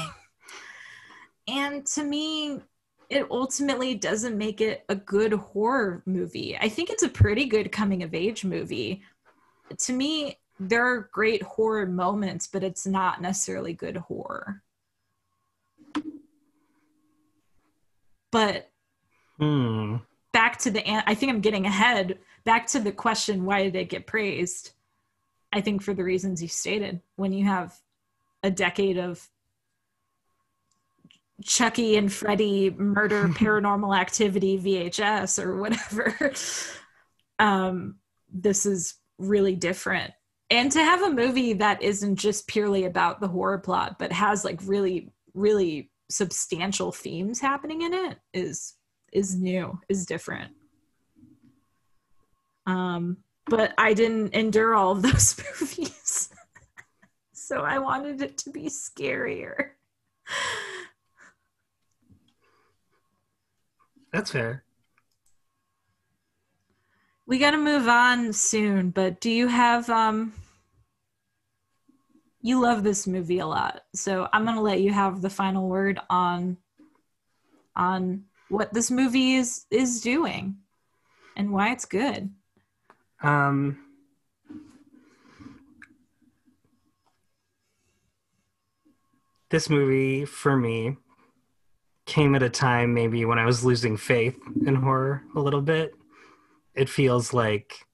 And to me it ultimately doesn't make it a good horror movie. I think it's a pretty good coming of age movie. To me there are great horror moments but it's not necessarily good horror. But Hmm. back to the i think i'm getting ahead. Back to the question why did it get praised? I think for the reasons you stated when you have a decade of chucky and freddy murder paranormal activity vhs or whatever um this is really different. And to have a movie that isn't just purely about the horror plot but has like really really substantial themes happening in it is is new is different. Um but i didn't endure all of those movies. So i wanted it to be scarier That's fair. we got to move on soon but do you have um you love this movie a lot so i'm going to let you have the final word on on what this movie is is doing and why it's good Um, this movie for me came at a time maybe when I was losing faith in horror a little bit. It feels like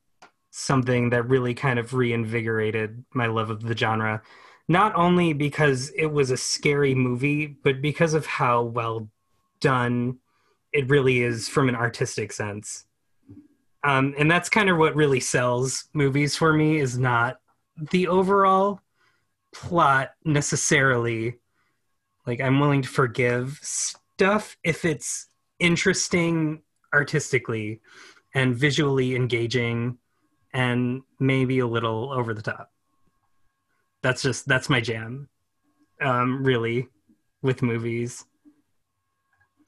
something that really kind of reinvigorated my love of the genre. Not only because it was a scary movie, but because of how well done it really is from an artistic sense. Um, and that's kind of what really sells movies for me is not the overall plot necessarily. Like I'm willing to forgive stuff if it's interesting artistically and visually engaging and maybe a little over the top. That's just that's my jam. Um, really, with movies.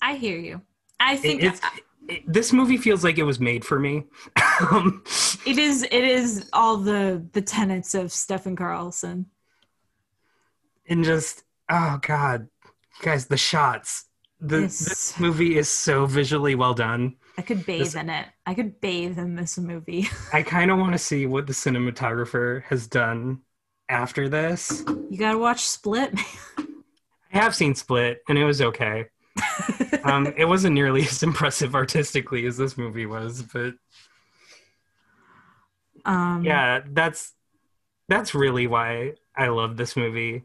i hear you i think It- it's, it, this movie feels like it was made for me. um, it is it is all the the tenets of stephen carlson and just oh god, guys, the shots. The this movie is so visually well done. i could bathe This- in it i could bathe in this movie I kind of want to see what the cinematographer has done after this. you gotta watch split I have seen Split, and it was okay. um, it wasn't nearly as impressive artistically as this movie was, but um, yeah, that's that's really why I love this movie.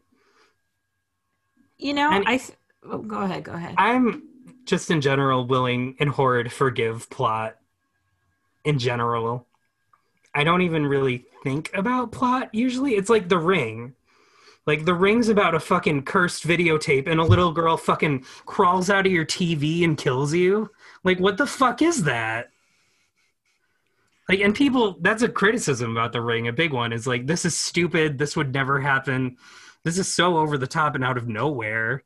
You know, And- I. Th- oh, go ahead. Go ahead. I'm just in general willing and horrid forgive plot in general. I don't even really think about plot usually. It's like The Ring. Like The Ring's about a fucking cursed videotape and a little girl fucking crawls out of your TV and kills you. Like what the fuck is that? Like and people that's a criticism about The Ring, a big one is like this is stupid, this would never happen. This is so over the top and out of nowhere.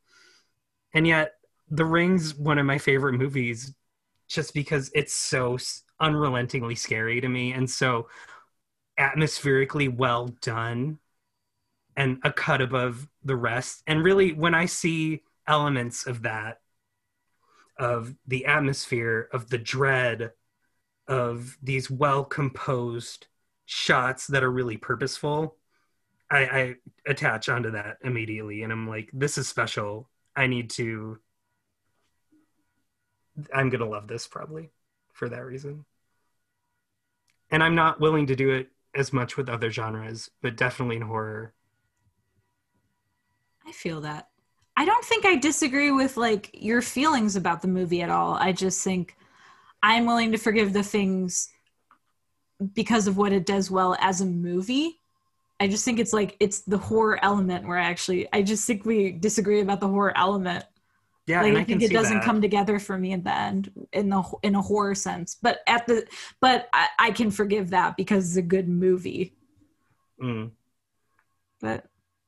And yet the Ring's one of my favorite movies just because it's so unrelentingly scary to me and so atmospherically well done and a cut above the rest. And really, when I see elements of that, of the atmosphere, of the dread, of these well composed shots that are really purposeful, I, I attach onto that immediately. And I'm like, this is special. I need to I'm gonna love this probably for that reason. And I'm not willing to do it as much with other genres, but definitely in horror. I feel that. I don't think I disagree with like your feelings about the movie at all. I just think I'm willing to forgive the things because of what it does well as a movie. I just think it's like it's the horror element where I actually I just think we disagree about the horror element. Yeah, like and I, I, can think it doesn't that. come together for me in the end in the in a horror sense. But at the but I, I can forgive that because it's a good movie. Mm. But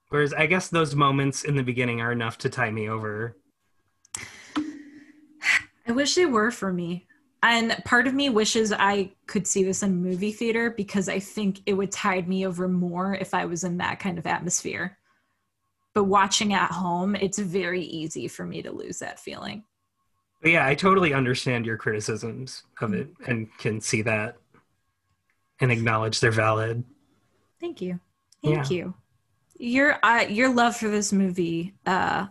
Whereas I guess those moments in the beginning are enough to tie me over. I wish they were for me. And part of me wishes I could see this in movie theater because I think it would tide me over more if I was in that kind of atmosphere. But watching at home, it's very easy for me to lose that feeling. Yeah, I totally understand your criticisms of it and can see that and acknowledge they're valid. Thank you. Thank you. Your uh, your love for this movie, uh,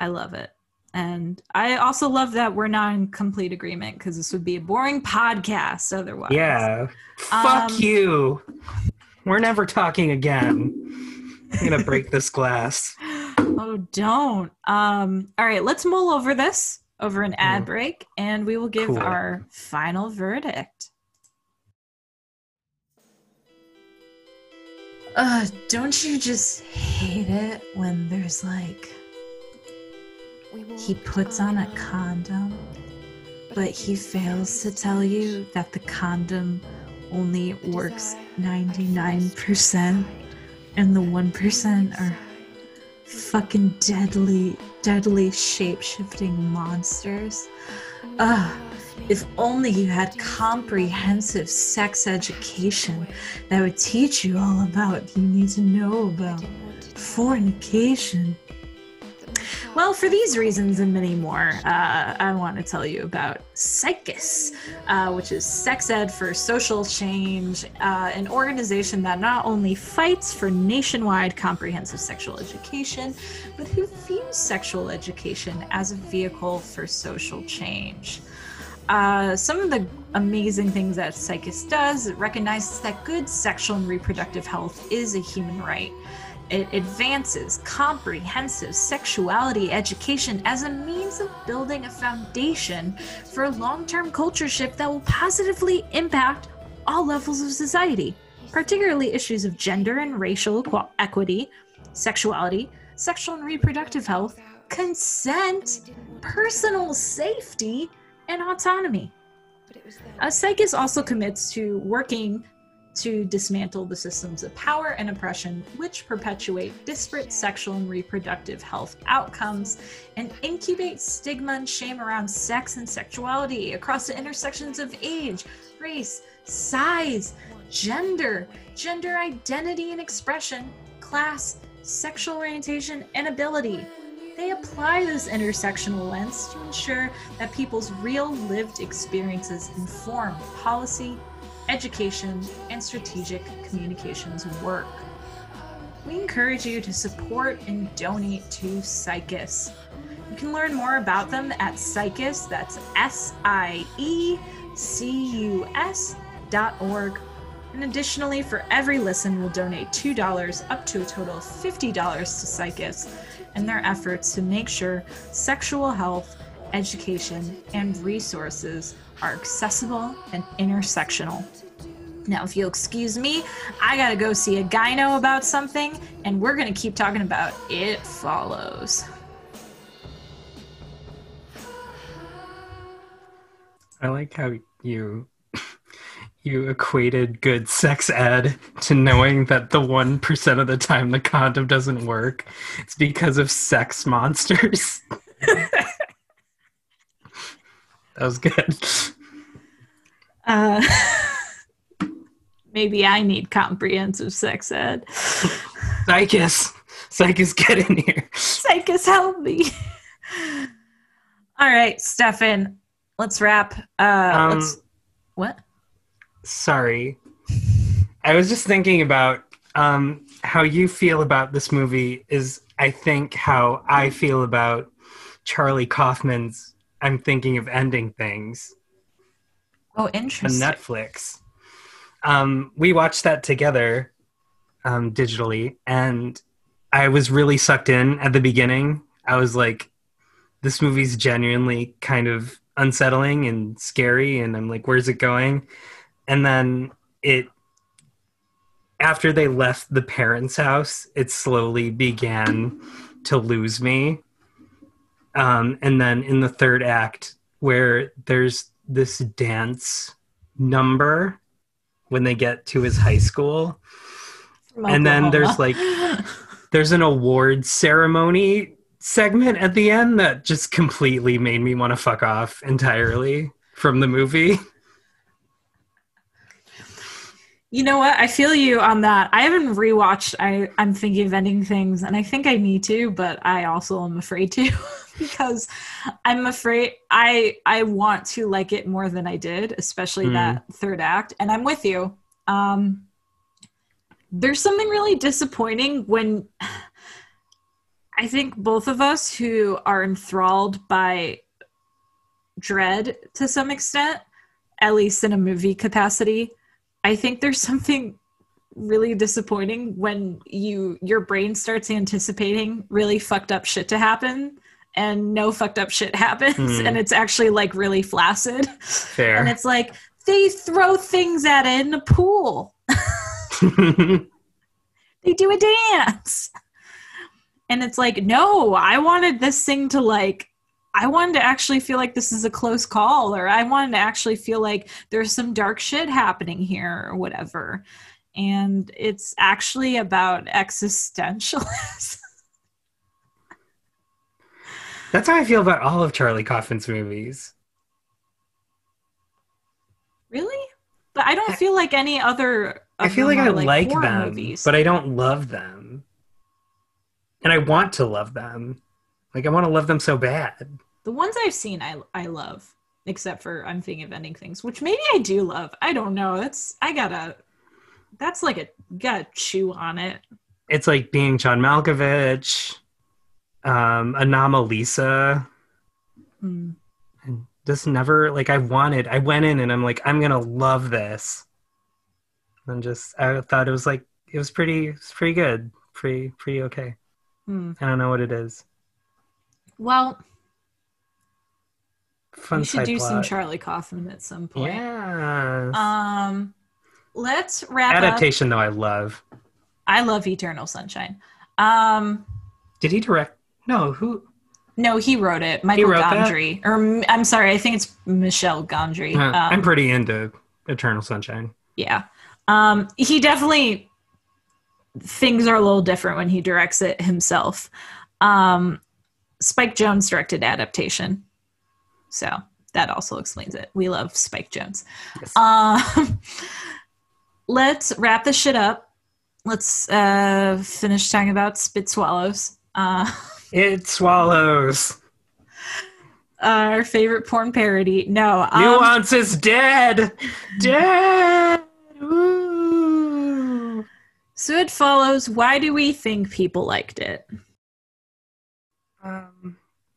I love it. And I also love that we're not in complete agreement because this would be a boring podcast otherwise. Yeah. Fuck Um, you. We're never talking again. I'm gonna break this glass. Oh, don't. Um, all right, let's mull over this over an ad Mhm. break and we will give Cool. our final verdict. Uh, don't you just hate it when there's like he puts on a condom, but he fails to tell you that the condom only works 99% and the 1% are fucking deadly, deadly shape shifting monsters. Ugh. If only you had comprehensive sex education that would teach you all about you need to know about fornication. Well, for these reasons and many more, uh, I want to tell you about SIECUS, uh, which is Sex Ed for Social Change, uh, an organization that not only fights for nationwide comprehensive sexual education, but who views sexual education as a vehicle for social change. Uh, some of the amazing things that SIECUS does, it recognizes that good sexual and reproductive health is a human right. It advances comprehensive sexuality education as a means of building a foundation for long term culture shift that will positively impact all levels of society, particularly issues of gender and racial equal- equity, sexuality, sexual and reproductive health, consent, personal safety, and autonomy. Uh, SIECUS also commits to working to dismantle the systems of power and oppression which perpetuate disparate sexual and reproductive health outcomes and incubate stigma and shame around sex and sexuality across the intersections of age, race, size, gender, gender identity and expression, class, sexual orientation, and ability. They apply this intersectional lens to ensure that people's real lived experiences inform policy, education, and strategic communications work. we encourage you to support and donate to SIECUS. You can learn more about them at SIECUS, that's S I E C U S dot org. And additionally, for every listen, we'll donate $2 up to a total of $50 to SIECUS and their efforts to make sure sexual health, education, and resources are accessible and intersectional. Now, if you'll excuse me, I gotta go see a gyno about something, and we're gonna keep talking about It Follows. I like how you you equated good sex ed to knowing that the one percent of the time the condom doesn't work, it's because of sex monsters. that was good. Uh, maybe I need comprehensive sex ed. SIECUS, SIECUS, get in here. SIECUS, help me. All right, Stefan, let's wrap. Uh, Um, let's, what? Sorry. I was just thinking about um, how you feel about this movie is, I think, how I feel about Charlie Kaufman's I'm Thinking of Ending Things Oh, on interesting. Netflix. Um, we watched that together um, digitally, and I was really sucked in at the beginning. I was like, this movie's genuinely kind of unsettling and scary, and I'm like, where's it going? And then it, after they left the parents' house, it slowly began to lose me. Um, and then in the third act, where there's this dance number when they get to his high school. From and then there's like there's an award ceremony segment at the end that just completely made me want to fuck off entirely from the movie You know what? I feel you on that. I haven't rewatched I I'm thinking of ending things and I think I need to, but I also am afraid to because I'm afraid I I want to like it more than I did, especially Hmm. that third act. And I'm with you. Um there's something really disappointing when I think both of us who are enthralled by dread to some extent, at least in a movie capacity, I think there's something really disappointing when you your brain starts anticipating really fucked up shit to happen and no fucked up shit happens Hmm. and it's actually like really flaccid Fair. and it's like they throw things at it in a pool they do a dance and it's like no i wanted this thing to like i wanted to actually feel like this is a close call or i wanted to actually feel like there's some dark shit happening here or whatever. And it's actually about existentialism. That's how i feel about all of Charlie Kaufman's movies. Really? But i don't feel like any other i feel like i like horror them movies. but i don't love them. And i want to love them like i want to love them so bad The ones I've seen, I I love, except for I'm thinking of ending things, which maybe I do love. I don't know. That's I gotta. That's like a gotta chew on it. it's like being John Malkovich, um, Anomalisa, Hmm. and just never like I wanted. I went in and I'm like, I'm gonna love this, and just I thought it was like it was pretty, it was pretty good, pretty, pretty okay. Hmm. I don't know what it is. Well, Fun we should do some. Charlie Kaufman at some point. Yeah. Um, let's wrap Adaptation though, I love. I love Eternal Sunshine. Um, Did he direct? No, who? no, he wrote it. Michael wrote that? Gondry, or I'm sorry, I think it's Michel Gondry. Uh, Um, I'm pretty into Eternal Sunshine. Yeah. Um, he definitely things are a little different when he directs it himself. Um, Spike Jonze directed adaptation. So that also explains it. We love Spike Jonze. Yes. Um, let's wrap this shit up. Let's uh, finish talking about Spit Swallows. Uh, It swallows. our favorite porn parody. No. Um, Nuance is dead. Dead. Ooh. So it follows. Why do we think people liked it? Um,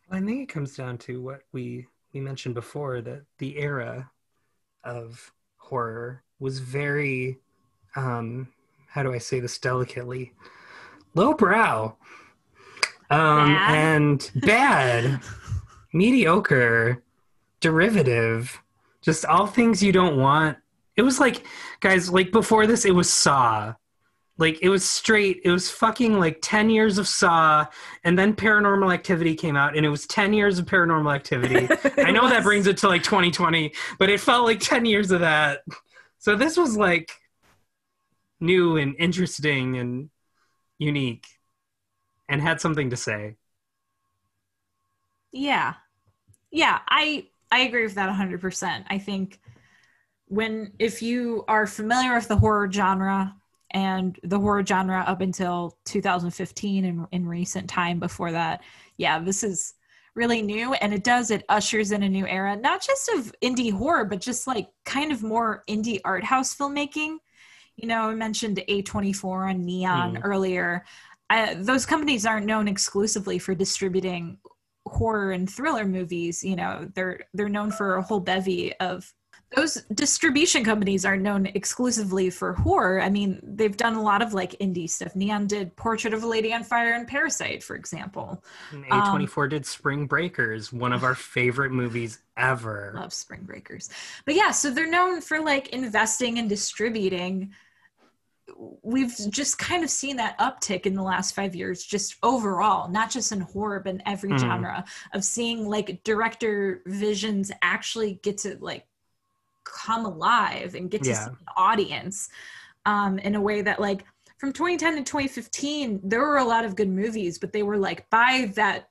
I think it comes down to what we we mentioned before that the era of horror was very, um, how do I say this delicately, lowbrow, um, Bad. and bad, mediocre, derivative, just all things you don't want. It was like, guys, like before this, it was Saw. Like it was straight, it was fucking like 10 years of Saw, and then Paranormal Activity came out, and it was 10 years of Paranormal Activity. I know that brings it to like 2020, but it felt like 10 years of that. So this was like new and interesting and unique and had something to say. Yeah. Yeah, I I agree with that 100%. I think when if you are familiar with the horror genre and the horror genre up until 2015 and in recent time before that, yeah, this is really new and it does it ushers in a new era not just of indie horror but just like kind of more indie art house filmmaking. You know i mentioned a24 and neon Mm. earlier. Uh, those companies aren't known exclusively for distributing horror and thriller movies you know they're they're known for a whole bevy of those distribution companies are known exclusively for horror. I mean they've done a lot of like indie stuff. Neon did portrait of a lady on fire and parasite for example. And Um, A24 did Spring Breakers, one of our favorite movies ever. love spring breakers. But yeah so they're known for like investing and distributing. We've just kind of seen that uptick in the last five years just overall not just in horror but in every Mhm. genre of seeing like director visions actually get to like come alive and get to Yeah. see the audience um, in a way that like from 2010 to 2015 there were a lot of good movies but they were like by that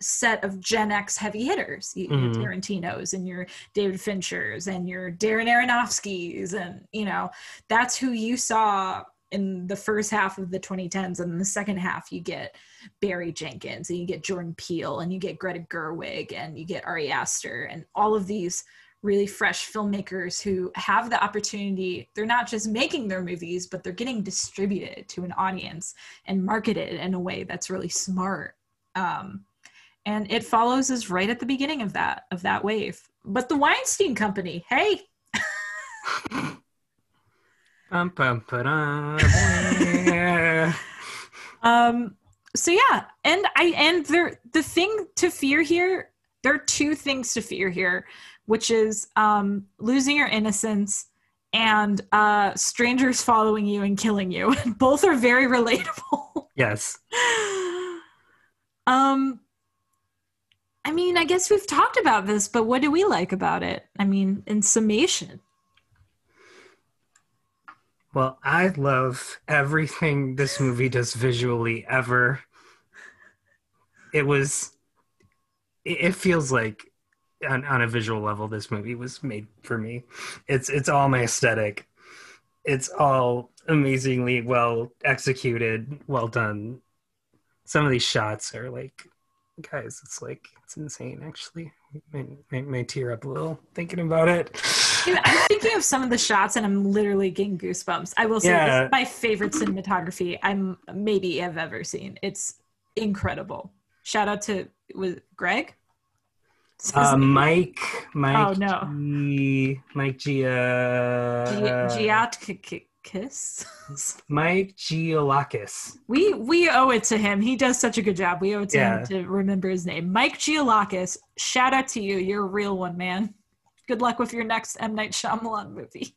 set of Gen X heavy hitters, y- your Mhm. Tarantino's and your David Fincher's and your Darren Aronofsky's, and you know that's who you saw in the first half of the 2010s, and in the second half you get Barry Jenkins and you get Jordan Peele and you get Greta Gerwig and you get Ari Aster and all of these really fresh filmmakers who have the opportunity. They're not just making their movies but they're getting distributed to an audience and marketed in a way that's really smart. Um, and it follows us right at the beginning of that of that wave. But the weinstein company hey! Um so yeah and i and there the thing to fear here there are two things to fear here which is um losing your innocence and uh strangers following you and killing you both are very relatable yes. um i mean i guess we've talked about this but what do we like about it i mean in summation Well, I love everything this movie does visually ever. It was, it it feels like on, on a visual level, this movie was made for me. It's, it's all my aesthetic. It's all amazingly well executed, well done. Some of these shots are like, guys, it's like, it's insane actually. May, may, may tear up a little thinking about it. I'm thinking of some of the shots and I'm literally getting goosebumps. I will say this is my favorite cinematography I'm maybe have ever seen. It's incredible. Shout out to was Greg? Uh. Mike, Mike, Oh, no. G, Mike G, uh. Mike Gioulakis. we we owe it to him. He does such a good job. We owe it to Yeah. him to remember his name. Mike Gioulakis. Shout out to you. You're a real one, man. Good luck with your next M Night Shyamalan movie.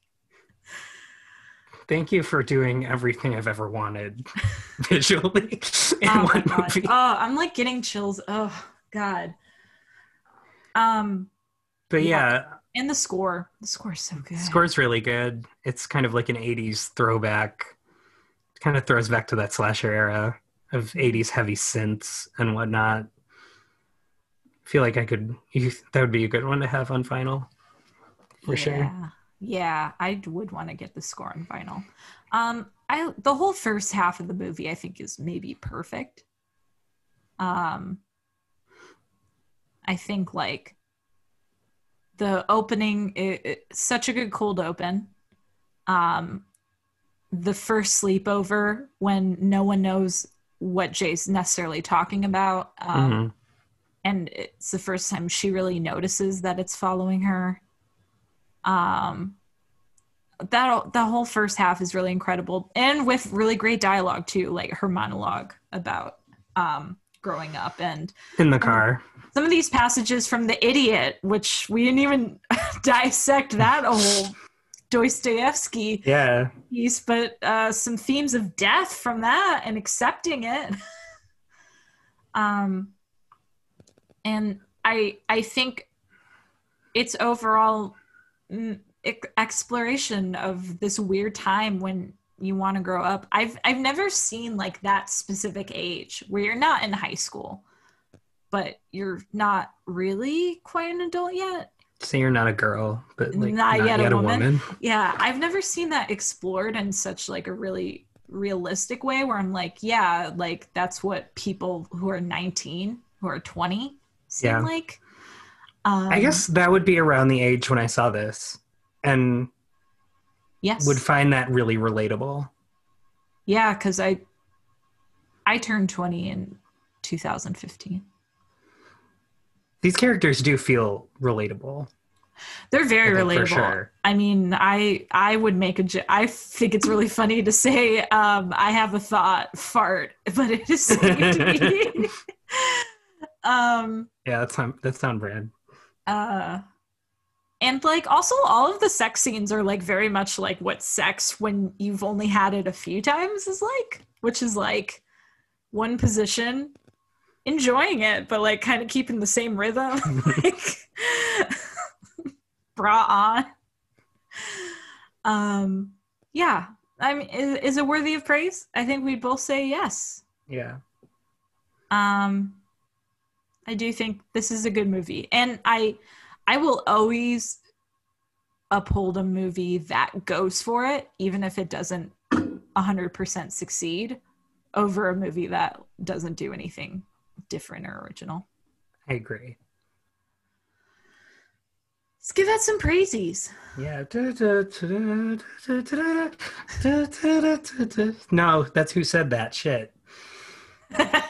Thank you for doing everything I've ever wanted visually in oh one movie. Oh, I'm like getting chills. Oh god. Um but yeah. yeah, and the score. The score is so good. The score's really good. It's kind of like an 80s throwback. kind of throws back to that slasher era of 80s heavy synths and whatnot. I feel like I could, that would be a good one to have on vinyl. For sure. Yeah. Yeah, I would want to get the score on vinyl. Um, I the whole first half of the movie I think is maybe perfect. Um, I think like the opening, it, it- such a good cold open. Um, the first sleepover when no one knows what Jay's necessarily talking about. Um, Mhm. and it's the first time she really notices that it's following her. Um, that the whole first half is really incredible, and with really great dialogue too, like her monologue about um, growing up and In the car. some of these passages from The Idiot, which we didn't even dissect that whole Dostoevsky Yeah. piece, but uh, some themes of death from that and accepting it. um, and I I think it's overall mm, exploration of this weird time when you want to grow up. I've I've never seen like that specific age where you're not in high school, but you're not really quite an adult yet. So you're not a girl, but like Not not, yet yet, a a woman. woman. Yeah, I've never seen that explored in such like a really realistic way where I'm like, yeah, like that's what people who are 19, who are 20 seem Yeah. like. Um, I guess that would be around the age when I saw this and yes. would find that really relatable. yeah, cuz I I turned 20 in 2015. These characters do feel relatable. They're very relatable. for sure. I mean, I I would make a I think it's really funny to say um I have a thought fart, but it is um Yeah, that's on that's on brand. uh and like also all of the sex scenes are like very much like what sex when you've only had it a few times is like which is like one position enjoying it but like kind of keeping the same rhythm like bra on um yeah i mean is, is it worthy of praise? I think we'd both say yes. Yeah. um i do think this is a good movie. And i i will always uphold a movie that goes for it even if it doesn't 100% succeed over a movie that doesn't do anything different or original I agree. let's give that some praises Yeah. No, that's who said that shit.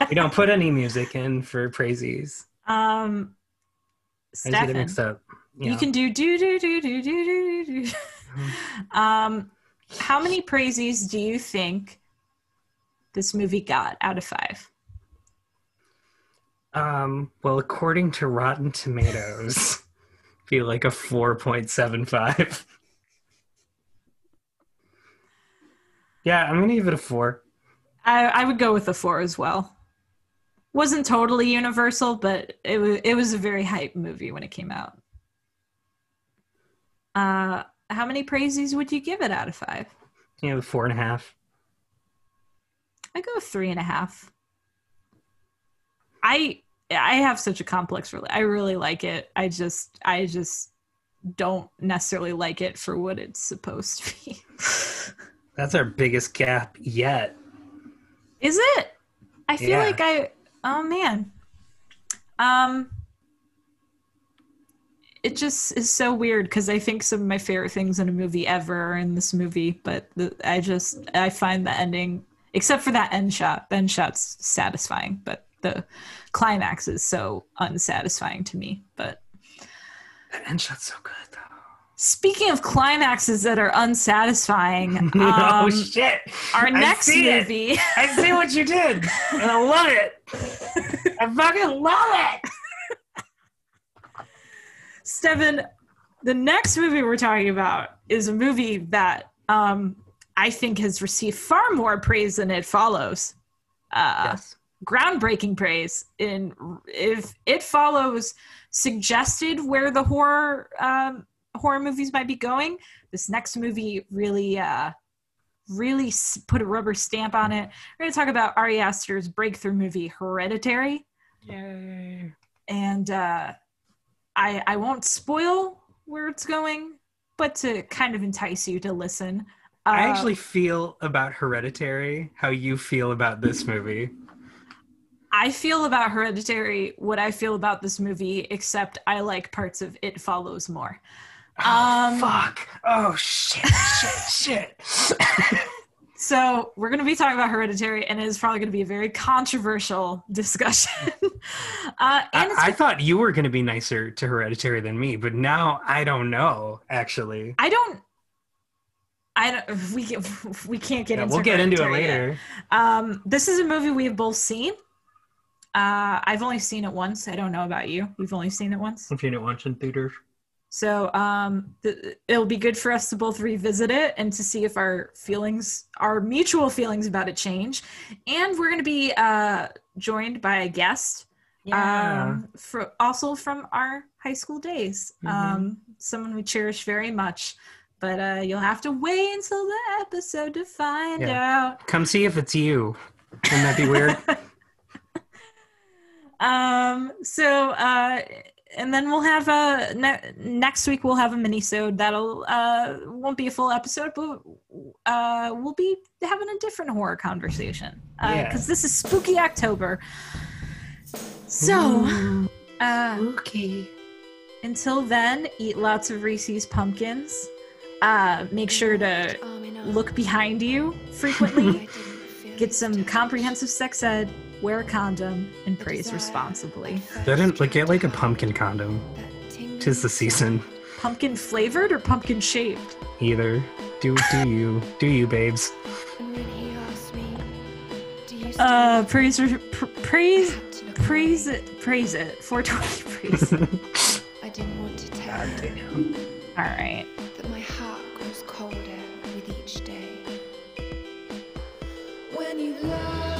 We don't put any music in for praises. um I get Stefan, mixed up. you can do do do do do do do do um how many praises do you think this movie got out of five Um, well, according to Rotten Tomatoes, feel like a 4.75. yeah, I'm gonna give it a four. I, I would go with a four as well. Wasn't totally universal, but it was it was a very hype movie when it came out. Uh, how many praises would you give it out of five? You know, four and a half. I go three and a half. I I have such a complex really I really like it. I just I just don't necessarily like it for what it's supposed to be. That's our biggest gap yet. Is it? I feel Yeah. like I oh man. Um it just is so weird because I think some of my favorite things in a movie ever are in this movie, but the, I just I find the ending, except for that end shot, the end shot's satisfying, but the climax is so unsatisfying to me. But That end shot's so good though. speaking of climaxes that are unsatisfying, oh um, shit! our I next it. movie. I see what you did, and I love it. I fucking love it. Steven, the next movie we're talking about is a movie that um, I think has received far more praise than it follows. Uh, yes. Groundbreaking praise. In if it follows suggested where the horror um, horror movies might be going, this next movie really, uh, really put a rubber stamp on it. We're going to talk about Ari Aster's breakthrough movie Hereditary Yay. and uh, I I won't spoil where it's going, but to kind of entice you to listen. Uh, I actually feel about Hereditary how you feel about this movie. I feel about Hereditary what I feel about this movie, except I like parts of It Follows more. Oh, Um, fuck. Oh shit, shit, shit. so we're going to be talking about Hereditary, and it is probably going to be a very controversial discussion. uh, and I, I thought you were going to be nicer to Hereditary than me, but now I don't know. Actually, I don't. I don't. We can- we can't get Yeah, into. we'll get into it later. Um, this is a movie we have both seen. Uh, I've only seen it once. I don't know about you. You've only seen it once. I've seen it once in theaters. So um, th- it'll be good for us to both revisit it and to see if our feelings, our mutual feelings about it change. And we're going to be uh, joined by a guest, um, fro- also from our high school days. Mhm. Um, someone we cherish very much. But uh, you'll have to wait until the episode to find Yeah. out. Come see if it's you. Wouldn't that be weird? Um. So, uh, and then we'll have a ne- next week. We'll have a mini-sode that'll uh won't be a full episode, but uh we'll be having a different horror conversation. Uh, Yeah. because this is spooky October. So, Mm. uh, okay. until then, eat lots of Reese's pumpkins. Uh, make sure to look behind you frequently. Get some comprehensive sex ed wear a condom, and praise responsibly. Get, like, get like a pumpkin condom. Tis the season. Pumpkin flavored or pumpkin shaped? Either. Do do you do you babes? Uh, praise re- pr- praise praise it praise it 420 praise. I didn't want to tell you. All right. That my heart grows colder with each day. When you love.